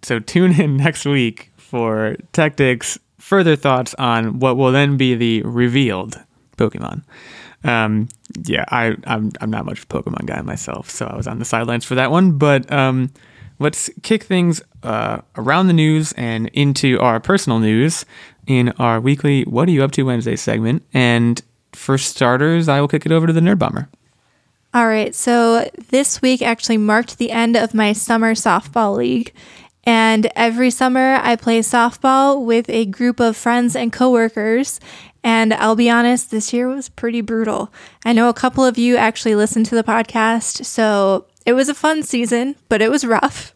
So tune in next week for Tactics further thoughts on what will then be the revealed Pokemon. Um, yeah, I, I'm I'm not much of a Pokemon guy myself, so I was on the sidelines for that one. But um, let's kick things uh, around the news and into our personal news in our weekly "What Are You Up to" Wednesday segment. And for starters, I will kick it over to the Nerd Bomber. All right, so this week actually marked the end of my summer softball league. And every summer I play softball with a group of friends and coworkers. And I'll be honest, this year was pretty brutal. I know a couple of you actually listened to the podcast, so it was a fun season, but it was rough.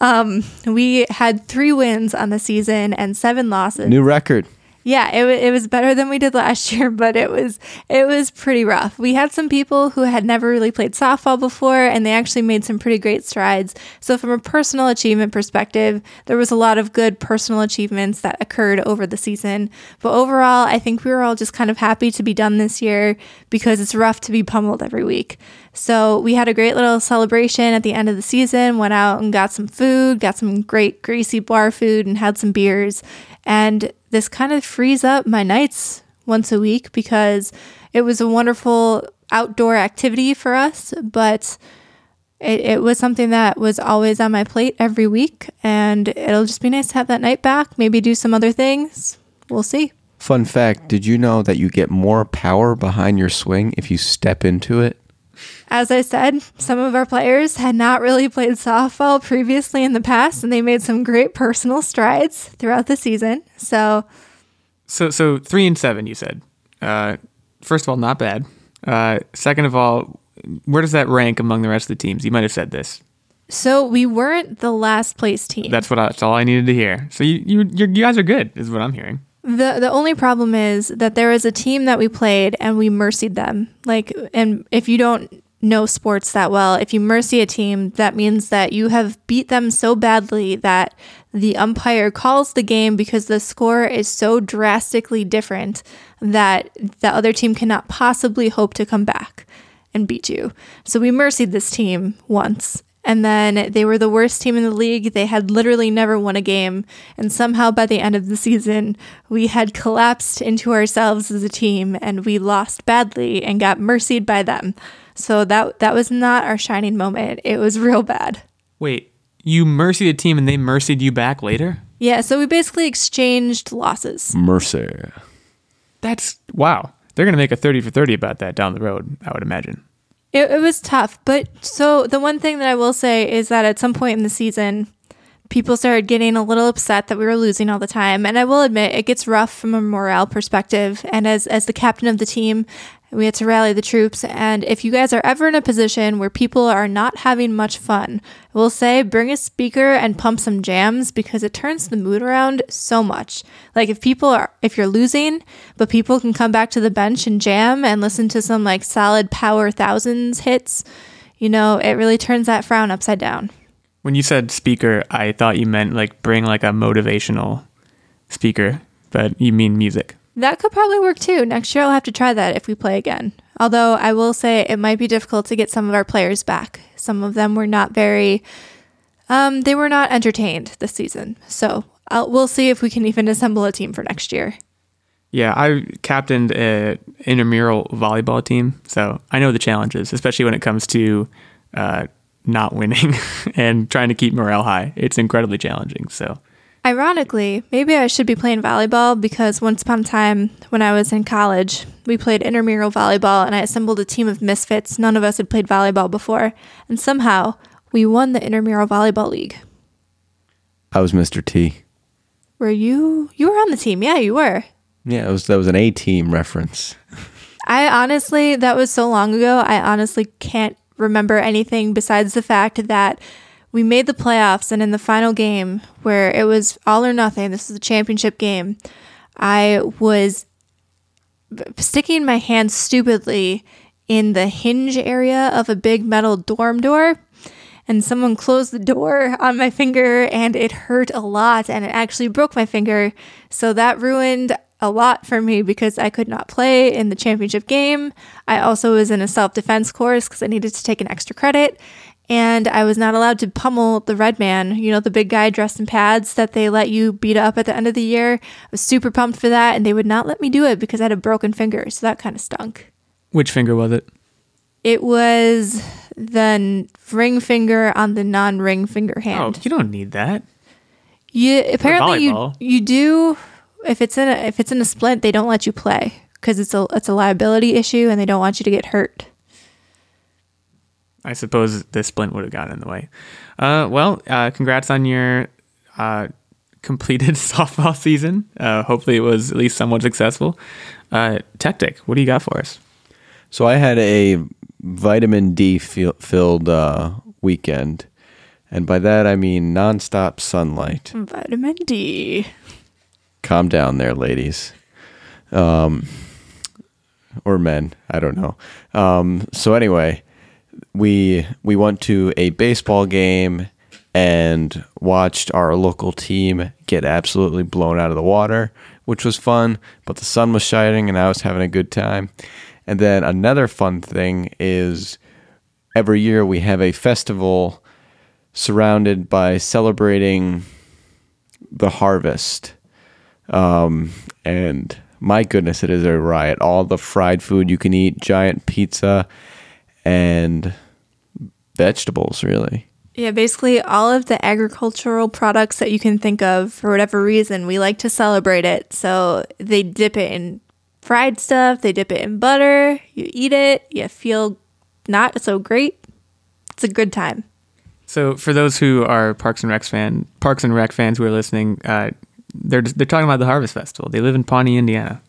Um, we had three wins on the season and seven losses. New record. Yeah, it, it was better than we did last year, but it was it was pretty rough. We had some people who had never really played softball before, and they actually made some pretty great strides. So, from a personal achievement perspective, there was a lot of good personal achievements that occurred over the season. But overall, I think we were all just kind of happy to be done this year because it's rough to be pummeled every week. So we had a great little celebration at the end of the season, went out and got some food, got some great greasy bar food, and had some beers. And this kind of frees up my nights once a week because it was a wonderful outdoor activity for us, but it, it was something that was always on my plate every week. And it'll just be nice to have that night back, maybe do some other things. We'll see. Fun fact Did you know that you get more power behind your swing if you step into it? As I said, some of our players had not really played softball previously in the past, and they made some great personal strides throughout the season. So, So so three and seven, you said. Uh, first of all, not bad. Uh, second of all, where does that rank among the rest of the teams? You might have said this. so we weren't the last place team. That's what I, that's all I needed to hear. So you you you guys are good, is what I'm hearing. The the only problem is that there was a team that we played and we mercied them. Like and if you don't know sports that well, if you mercy a team, that means that you have beat them so badly that the umpire calls the game because the score is so drastically different that the other team cannot possibly hope to come back and beat you. So we mercied this team once. And then they were the worst team in the league. They had literally never won a game. And somehow by the end of the season, we had collapsed into ourselves as a team and we lost badly and got mercied by them. So that that was not our shining moment. It was real bad. Wait, you mercied a team and they mercied you back later? Yeah, so we basically exchanged losses. Mercer. That's wow. They're gonna make a thirty for thirty about that down the road. I would imagine. It, it was tough, but so the one thing that I will say is that at some point in the season, people started getting a little upset that we were losing all the time, and I will admit it gets rough from a morale perspective. And as as the captain of the team, we had to rally the troops. And if you guys are ever in a position where people are not having much fun, I will say bring a speaker and pump some jams because it turns the mood around so much. Like if people are if you're losing, but people can come back to the bench and jam and listen to some like solid power thousands hits, you know, it really turns that frown upside down. When you said speaker, I thought you meant like bring like a motivational speaker, but you mean music. That could probably work too. Next year I'll have to try that if we play again. Although I will say it might be difficult to get some of our players back. Some of them were not very um they were not entertained this season. So, I'll, we'll see if we can even assemble a team for next year. Yeah, I captained a intramural volleyball team, so I know the challenges, especially when it comes to uh, not winning and trying to keep morale high. It's incredibly challenging. So Ironically, maybe I should be playing volleyball because once upon a time when I was in college, we played intramural volleyball and I assembled a team of misfits. None of us had played volleyball before, and somehow we won the intramural volleyball league. I was Mr. T. Were you you were on the team? Yeah, you were. Yeah, it was that was an A-Team reference. I honestly, that was so long ago, I honestly can't remember anything besides the fact that we made the playoffs and in the final game where it was all or nothing, this is a championship game, I was sticking my hand stupidly in the hinge area of a big metal dorm door and someone closed the door on my finger and it hurt a lot and it actually broke my finger. So that ruined a lot for me because I could not play in the championship game. I also was in a self defense course because I needed to take an extra credit. And I was not allowed to pummel the red man, you know, the big guy dressed in pads that they let you beat up at the end of the year. I was super pumped for that, and they would not let me do it because I had a broken finger. So that kind of stunk. Which finger was it? It was the n- ring finger on the non-ring finger oh, hand. Oh, you don't need that. You apparently you you do if it's in a if it's in a splint they don't let you play because it's a it's a liability issue and they don't want you to get hurt. I suppose the splint would have gotten in the way. Uh, well, uh, congrats on your uh, completed softball season. Uh, hopefully, it was at least somewhat successful. Uh, Tactic, what do you got for us? So I had a vitamin D fil- filled uh, weekend, and by that I mean nonstop sunlight. Vitamin D. Calm down there, ladies, um, or men. I don't know. Um, so anyway, we we went to a baseball game and watched our local team get absolutely blown out of the water, which was fun. But the sun was shining, and I was having a good time. And then another fun thing is every year we have a festival surrounded by celebrating the harvest. Um, and my goodness, it is a riot. All the fried food you can eat, giant pizza, and vegetables, really. Yeah, basically all of the agricultural products that you can think of for whatever reason, we like to celebrate it. So they dip it in fried stuff, they dip it in butter, you eat it, you feel not so great. It's a good time. So, for those who are Parks and Rec fan, Parks and Rec fans who are listening, uh, they're they're talking about the Harvest Festival. They live in Pawnee, Indiana,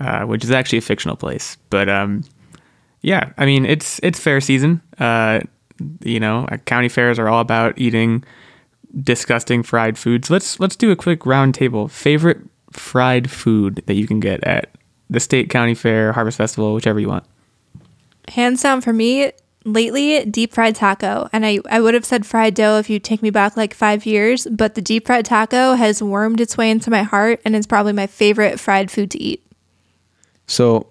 uh, which is actually a fictional place. But um, yeah, I mean it's it's fair season. Uh, you know, uh, county fairs are all about eating disgusting fried foods. Let's let's do a quick round table. Favorite fried food that you can get at the state county fair, Harvest Festival, whichever you want. Hands down for me, lately, deep fried taco. And I, I would have said fried dough if you take me back like five years, but the deep fried taco has wormed its way into my heart and it's probably my favorite fried food to eat. So,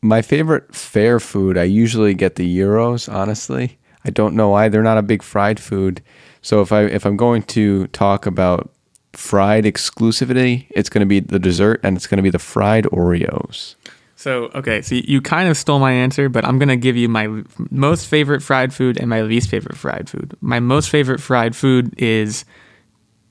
my favorite fair food, I usually get the euros. Honestly, I don't know why they're not a big fried food. So if I if I'm going to talk about fried exclusivity, it's going to be the dessert, and it's going to be the fried Oreos. So, okay, so you kind of stole my answer, but I'm going to give you my most favorite fried food and my least favorite fried food. My most favorite fried food is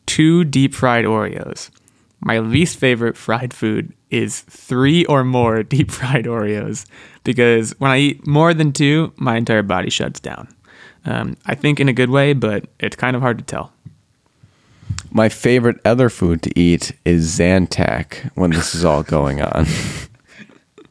two deep fried Oreos. My least favorite fried food is three or more deep fried Oreos because when I eat more than two, my entire body shuts down. Um, I think in a good way, but it's kind of hard to tell. My favorite other food to eat is Zantac when this is all going on.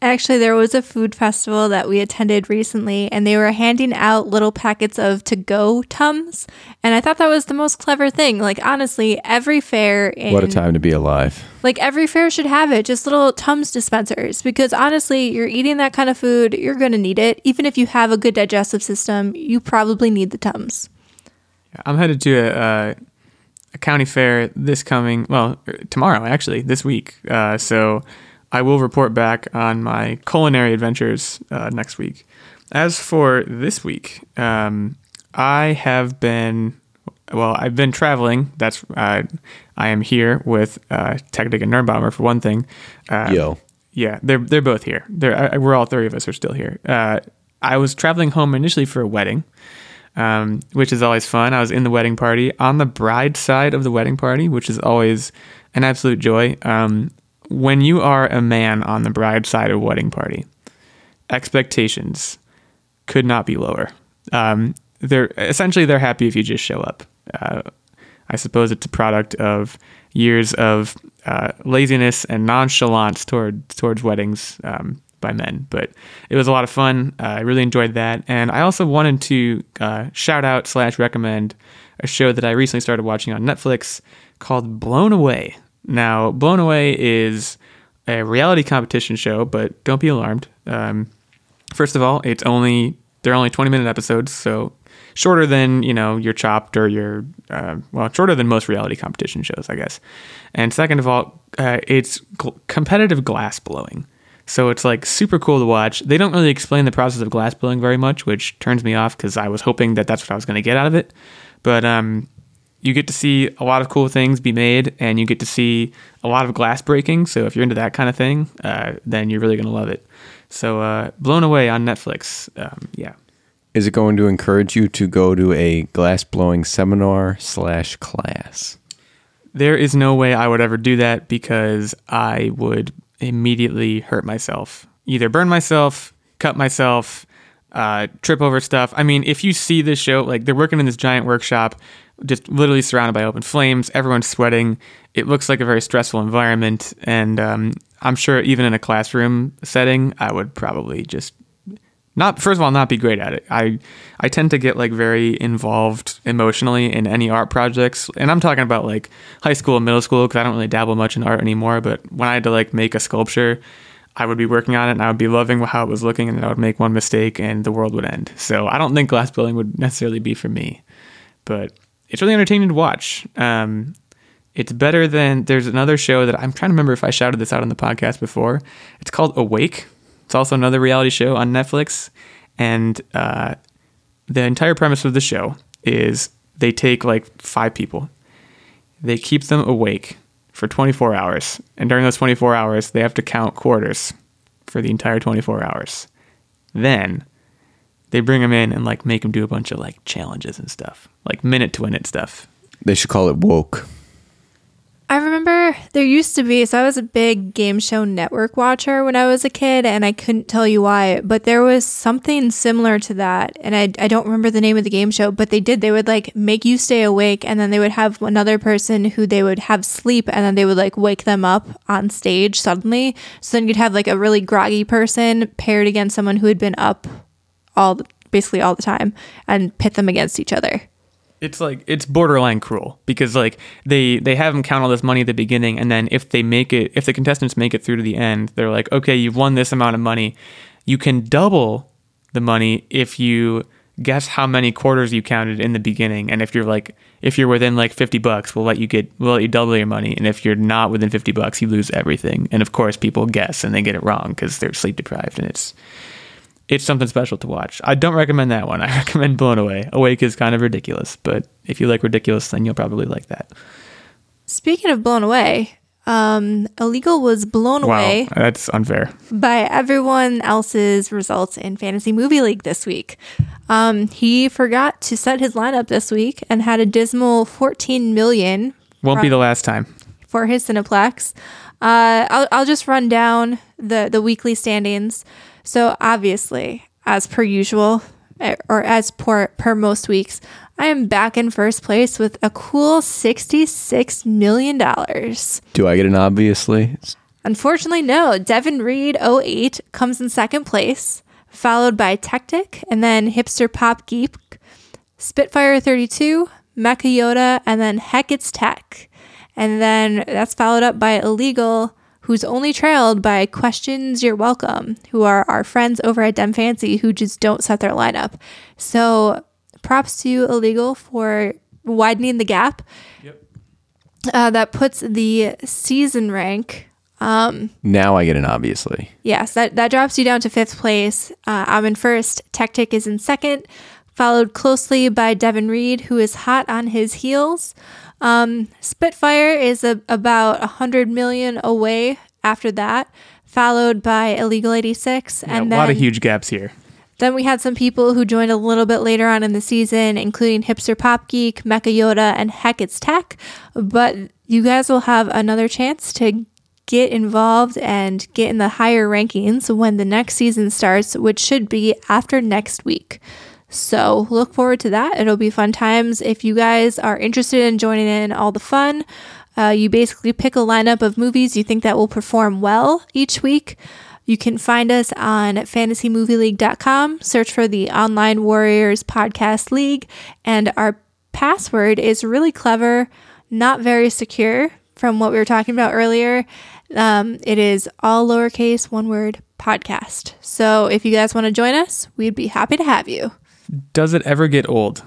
Actually, there was a food festival that we attended recently, and they were handing out little packets of to go Tums. And I thought that was the most clever thing. Like, honestly, every fair in what a time to be alive. Like every fair should have it, just little Tums dispensers. Because honestly, you're eating that kind of food, you're gonna need it. Even if you have a good digestive system, you probably need the Tums. I'm headed to a, uh, a county fair this coming, well, tomorrow actually, this week. Uh, so I will report back on my culinary adventures uh, next week. As for this week, um, I have been, well, I've been traveling. That's, uh, I am here with uh, Tactic and Nerdbomber for one thing. Uh, Yo. yeah, they're they're both here. They're I, we're all three of us are still here. Uh, I was traveling home initially for a wedding, um, which is always fun. I was in the wedding party on the bride side of the wedding party, which is always an absolute joy. Um, when you are a man on the bride side of a wedding party, expectations could not be lower. Um, they're essentially they're happy if you just show up. Uh, I suppose it's a product of years of uh, laziness and nonchalance toward towards weddings um, by men. But it was a lot of fun. Uh, I really enjoyed that, and I also wanted to uh, shout out slash recommend a show that I recently started watching on Netflix called Blown Away. Now, Blown Away is a reality competition show, but don't be alarmed. Um, first of all, it's only they're only 20 minute episodes, so shorter than you know your Chopped or your uh, well, shorter than most reality competition shows, I guess. And second of all, uh, it's gl- competitive glass blowing, so it's like super cool to watch. They don't really explain the process of glass blowing very much, which turns me off because I was hoping that that's what I was going to get out of it. But um, you get to see a lot of cool things be made, and you get to see a lot of glass breaking. So if you're into that kind of thing, uh, then you're really going to love it. So uh, blown away on Netflix. Um, yeah. Is it going to encourage you to go to a glass blowing seminar slash class? There is no way I would ever do that because I would immediately hurt myself. Either burn myself, cut myself, uh, trip over stuff. I mean, if you see this show, like they're working in this giant workshop, just literally surrounded by open flames, everyone's sweating. It looks like a very stressful environment. And um, I'm sure even in a classroom setting, I would probably just not first of all not be great at it. I I tend to get like very involved emotionally in any art projects, and I'm talking about like high school and middle school because I don't really dabble much in art anymore. But when I had to like make a sculpture, I would be working on it and I would be loving how it was looking, and then I would make one mistake and the world would end. So I don't think glass building would necessarily be for me, but it's really entertaining to watch. Um, it's better than there's another show that I'm trying to remember if I shouted this out on the podcast before. It's called Awake it's also another reality show on Netflix, and uh, the entire premise of the show is they take like five people, they keep them awake for 24 hours, and during those 24 hours, they have to count quarters for the entire 24 hours. Then they bring them in and like make them do a bunch of like challenges and stuff, like minute to minute stuff. They should call it woke. I remember there used to be, so I was a big game show network watcher when I was a kid, and I couldn't tell you why, but there was something similar to that. And I, I don't remember the name of the game show, but they did. They would like make you stay awake, and then they would have another person who they would have sleep, and then they would like wake them up on stage suddenly. So then you'd have like a really groggy person paired against someone who had been up all the, basically all the time and pit them against each other. It's like it's borderline cruel because like they they have them count all this money at the beginning, and then if they make it, if the contestants make it through to the end, they're like, okay, you've won this amount of money. You can double the money if you guess how many quarters you counted in the beginning, and if you're like if you're within like fifty bucks, we'll let you get we'll let you double your money, and if you're not within fifty bucks, you lose everything. And of course, people guess and they get it wrong because they're sleep deprived, and it's it's something special to watch. I don't recommend that one. I recommend Blown Away. Awake is kind of ridiculous, but if you like ridiculous, then you'll probably like that. Speaking of Blown Away, um, Illegal was blown wow, away. That's unfair. By everyone else's results in Fantasy Movie League this week. Um, he forgot to set his lineup this week and had a dismal 14 million. Won't be the last time. For his Cineplex. Uh, I'll, I'll just run down the, the weekly standings. So obviously, as per usual, eh, or as per, per most weeks, I am back in first place with a cool $66 million. Do I get an obviously? Unfortunately, no. Devin Reed 08 comes in second place, followed by Tectic, and then Hipster Pop Geek, Spitfire 32, Mecha Yoda, and then Heck It's Tech. And then that's followed up by Illegal, who's only trailed by Questions You're Welcome, who are our friends over at Dem Fancy who just don't set their lineup. So props to Illegal for widening the gap. Yep. Uh, that puts the season rank. Um, now I get an obviously. Yes, that, that drops you down to fifth place. Uh, I'm in first. Tactic is in second, followed closely by Devin Reed, who is hot on his heels. Um, Spitfire is a, about 100 million away after that, followed by Illegal 86. Yeah, and a then, lot of huge gaps here. Then we had some people who joined a little bit later on in the season, including Hipster Pop Geek, Mecha Yoda, and Heck It's Tech. But you guys will have another chance to get involved and get in the higher rankings when the next season starts, which should be after next week. So look forward to that. It'll be fun times. If you guys are interested in joining in all the fun, uh, you basically pick a lineup of movies you think that will perform well each week. You can find us on fantasymovieleague.com, search for the Online Warriors Podcast League, and our password is really clever, not very secure from what we were talking about earlier. Um, it is all lowercase, one word podcast. So if you guys want to join us, we'd be happy to have you. Does it ever get old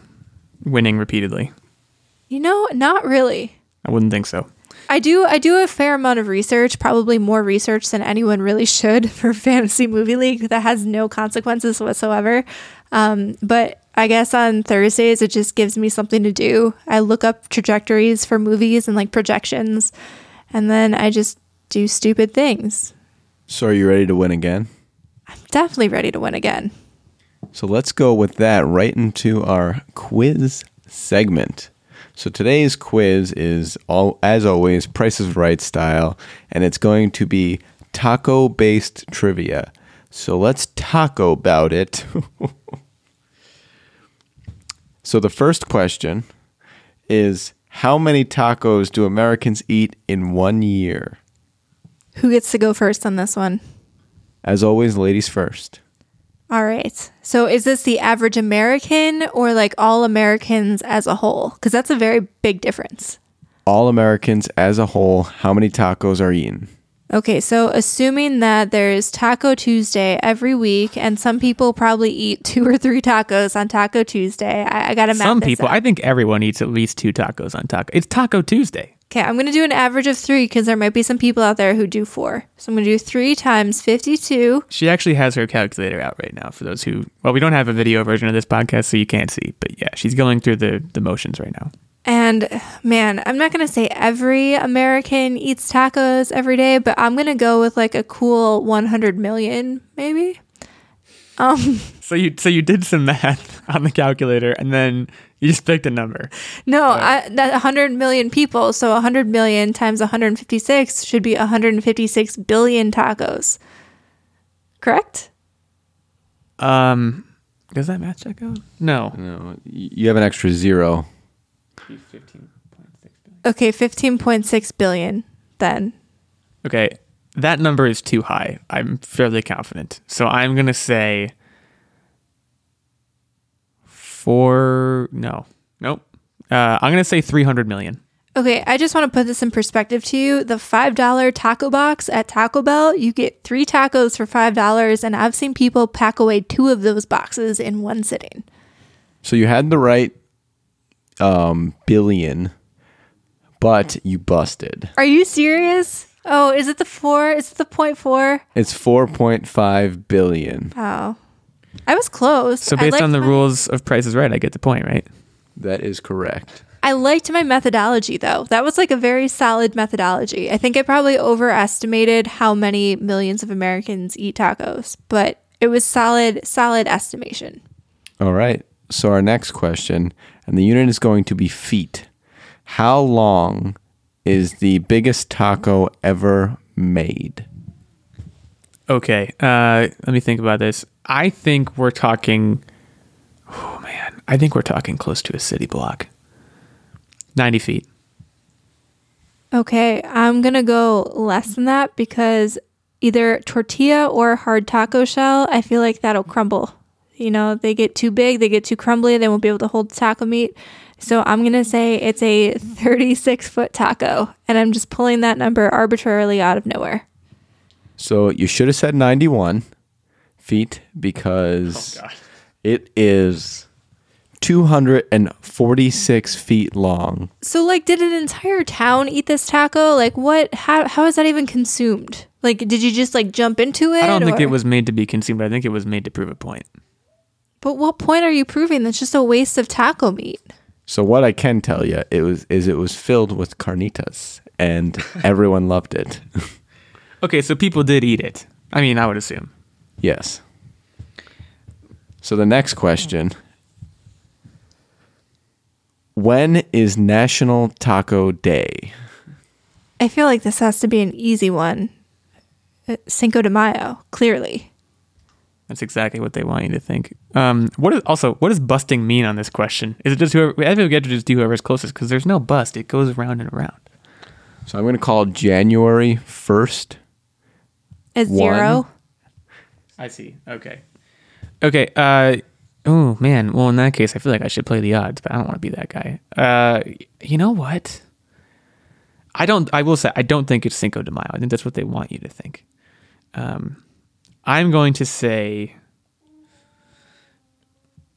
winning repeatedly? You know, not really. I wouldn't think so. I do I do a fair amount of research, probably more research than anyone really should for Fantasy Movie League that has no consequences whatsoever. Um, but I guess on Thursdays it just gives me something to do. I look up trajectories for movies and like projections, and then I just do stupid things. So are you ready to win again? I'm definitely ready to win again. So let's go with that right into our quiz segment. So today's quiz is all as always Price is Right style, and it's going to be taco based trivia. So let's taco about it. so the first question is how many tacos do Americans eat in one year? Who gets to go first on this one? As always, ladies first. All right. So is this the average American or like all Americans as a whole? Because that's a very big difference. All Americans as a whole, how many tacos are eaten? Okay, so assuming that there's Taco Tuesday every week, and some people probably eat two or three tacos on Taco Tuesday, I, I got to map Some this people, out. I think everyone eats at least two tacos on taco. It's Taco Tuesday. Okay, I'm going to do an average of three because there might be some people out there who do four. So I'm going to do three times 52. She actually has her calculator out right now for those who, well, we don't have a video version of this podcast, so you can't see. But yeah, she's going through the, the motions right now. And man, I'm not going to say every American eats tacos every day, but I'm going to go with like a cool 100 million, maybe. Um, So you so you did some math on the calculator and then you just picked a number. no, I, that 100 million people. So 100 million times 156 should be 156 billion tacos. Correct? Um, does that match check out? No. No, you have an extra zero. Okay, 15.6 billion then. Okay, that number is too high. I'm fairly confident. So I'm gonna say four. No, nope. Uh, I'm gonna say 300 million. Okay, I just want to put this in perspective to you. The $5 taco box at Taco Bell, you get three tacos for $5, and I've seen people pack away two of those boxes in one sitting. So you had the right um, billion, but you busted. Are you serious? Oh, is it the four? Is it the point four? It's 4.5 billion. Oh, I was close. So based on the my- rules of Price is Right, I get the point, right? That is correct. I liked my methodology though. That was like a very solid methodology. I think I probably overestimated how many millions of Americans eat tacos, but it was solid, solid estimation. All right. So our next question, and the unit is going to be feet. How long is the biggest taco ever made? Okay, uh, let me think about this. I think we're talking. Oh man, I think we're talking close to a city block. Ninety feet. Okay, I'm gonna go less than that because either tortilla or hard taco shell, I feel like that'll crumble. You know, they get too big, they get too crumbly, they won't be able to hold taco meat. So I'm gonna say it's a 36 foot taco, and I'm just pulling that number arbitrarily out of nowhere. So you should have said 91 feet because oh, it is 246 feet long. So, like, did an entire town eat this taco? Like, what? How? How is that even consumed? Like, did you just like jump into it? I don't think it was made to be consumed. I think it was made to prove a point. But what point are you proving? That's just a waste of taco meat. So what I can tell you it was is it was filled with carnitas and everyone loved it. Okay, so people did eat it. I mean, I would assume. Yes. So the next question When is National Taco Day? I feel like this has to be an easy one. Uh, Cinco de Mayo, clearly. That's exactly what they want you to think. Um, what is also what does busting mean on this question? Is it just whoever? I think we get to just do whoever's closest because there's no bust. It goes around and around. So I'm going to call January 1st. At One. zero. I see. Okay. Okay. Uh, oh man. Well, in that case, I feel like I should play the odds, but I don't want to be that guy. Uh, you know what? I don't. I will say I don't think it's Cinco de Mayo. I think that's what they want you to think. Um, I'm going to say.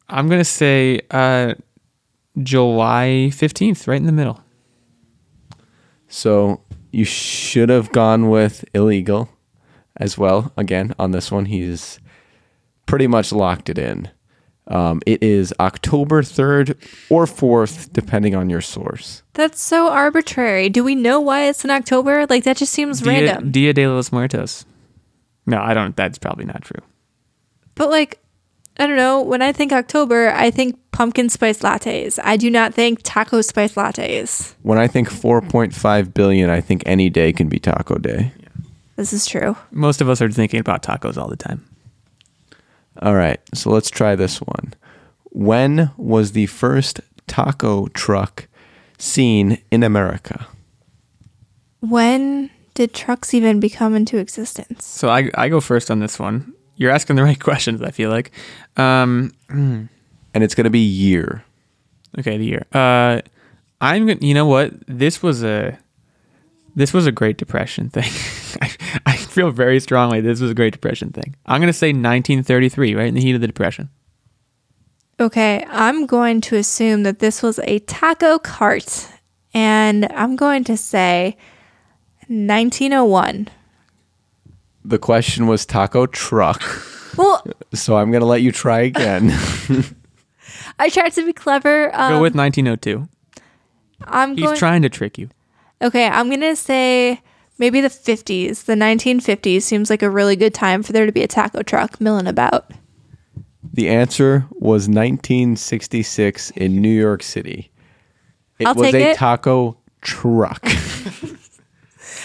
I'm going to say uh, July fifteenth, right in the middle. So you should have gone with illegal as well. Again, on this one, he's pretty much locked it in. Um, it is October 3rd or 4th, depending on your source. That's so arbitrary. Do we know why it's in October? Like that just seems Dia, random. Dia de los Muertos. No, I don't. That's probably not true. But like, I don't know. When I think October, I think pumpkin spice lattes. I do not think taco spice lattes. When I think 4.5 billion, I think any day can be taco day. This is true. Most of us are thinking about tacos all the time. All right, so let's try this one. When was the first taco truck seen in America? When did trucks even become into existence? So I, I go first on this one. You're asking the right questions, I feel like. Um, And it's going to be year. okay, the year. Uh, I'm gonna. You know what? This was a this was a Great Depression thing. I, I feel very strongly this was a Great Depression thing. I'm gonna say 1933, right in the heat of the Depression. Okay, I'm going to assume that this was a taco cart, and I'm going to say 1901. The question was taco truck. Well, So I'm going to let you try again. I tried to be clever. Um, Go with 1902. I'm He's going. trying to trick you. okay, I'm gonna say maybe the 50s. The 1950s seems like a really good time for there to be a taco truck milling about. the answer was 1966 in New York City. It I'll was a it. taco truck.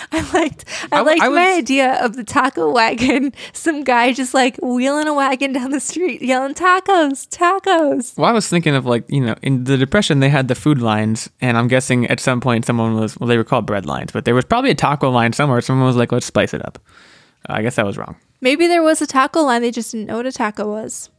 I liked I, I- liked I my idea of the taco wagon. Some guy just like wheeling a wagon down the street, yelling tacos, tacos. Well, I was thinking of like, you know, in the Depression, they had the food lines, and I'm guessing at some point someone was, well, they were called bread lines, but there was probably a taco line somewhere. Someone was like, let's spice it up. I guess I was wrong. Maybe there was a taco line. They just didn't know what a taco was.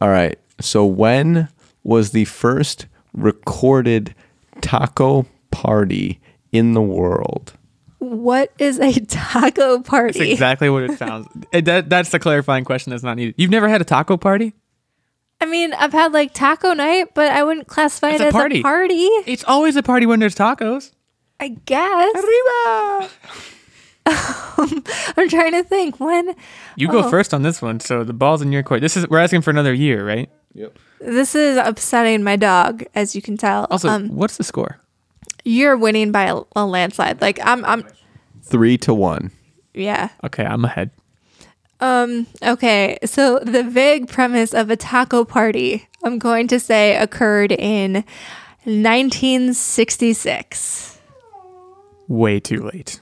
All right. So when was the first recorded taco party in the world? What is a taco party? That's exactly what it sounds. it, that, that's the clarifying question that's not needed. You've never had a taco party? I mean, I've had like taco night, but I wouldn't classify It's it a as party. a party. It's always a party when there's tacos. I guess. Arriba! I'm trying to think when You go Oh. first on this one, so the ball's in your court. This is we're asking for another year, right? Yep. This is upsetting my dog, as you can tell. Also, um, what's the score? You're winning by a, a landslide. Like I'm, I'm, Three to one. yeah. Okay, I'm ahead. Um, okay, so the vague premise of a taco party, I'm going to say occurred in 1966. Way too late.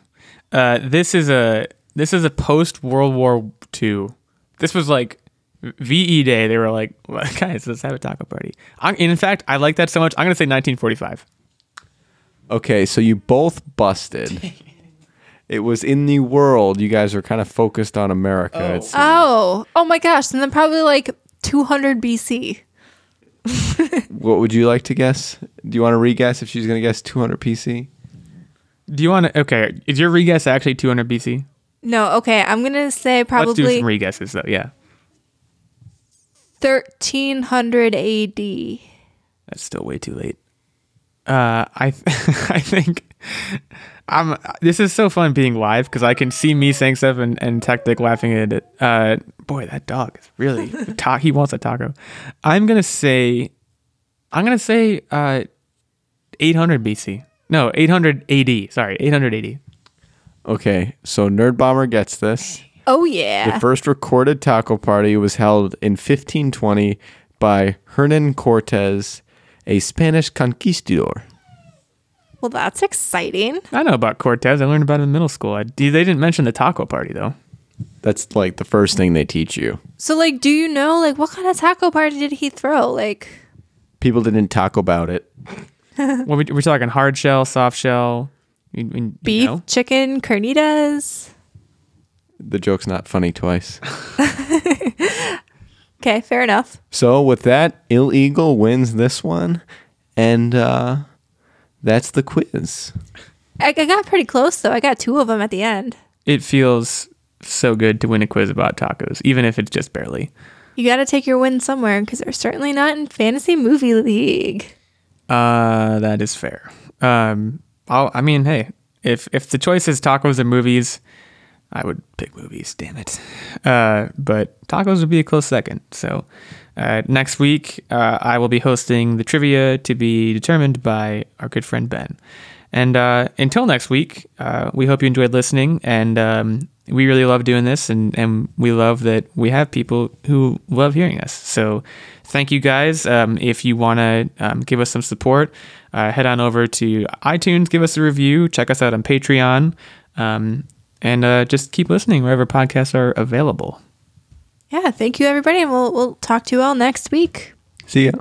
Uh, this is a this is a post World War II. This was like VE Day. They were like, well, guys, let's have a taco party. i in fact, I like that so much. I'm gonna say 1945. Okay, so you both busted. It was in the world. You guys are kind of focused on America. It's oh. oh, oh my gosh, and then probably like 200 BC. what would you like to guess? Do you want to re-guess if she's going to guess 200 PC? Do you want to? Okay, is your reguess actually 200 BC? No, okay, I'm going to say Let's do probably some reguesses though. Yeah, 1300 AD. that's still way too late. Uh, I I think I'm. This is so fun being live because I can see me saying stuff and and Tactic laughing at it. Uh, boy, that dog is really ta- he wants a taco. I'm gonna say, I'm gonna say uh, 800 BC. No, 800 AD. Sorry, 800 AD. Okay, so Nerd Bomber gets this. Oh yeah. The first recorded taco party was held in 1520 by Hernan Cortez, a Spanish conquistador. Well, that's exciting. I know about Cortez. I learned about it in middle school. I, they didn't mention the taco party though. That's like the first thing they teach you. So like do you know like what kind of taco party did he throw? Like People didn't talk about it. What we, we're talking hard shell, soft shell, you, you- you beef, know? chicken, carnitas. The joke's not funny twice. Okay, fair enough. So with that, Ill Eagle wins this one, and uh, that's the quiz. I, I got pretty close though. I got two of them at the end. It feels so good to win a quiz about tacos, even if it's just barely. You got to take your win somewhere because they're certainly not in fantasy movie league. Uh, that is fair. Um, I'll, I mean, hey, if if the choice is tacos or movies, I would pick movies. Damn it. Uh, but tacos would be a close second. So uh, next week, uh, I will be hosting the trivia to be determined by our good friend Ben. And uh, until next week, uh, we hope you enjoyed listening. And um, we really love doing this, and and we love that we have people who love hearing us. So thank you guys. Um, if you want to um, give us some support, uh, head on over to iTunes, give us a review, check us out on Patreon, um, and uh, just keep listening wherever podcasts are available. Yeah, thank you everybody, and we'll we'll talk to you all next week. See ya.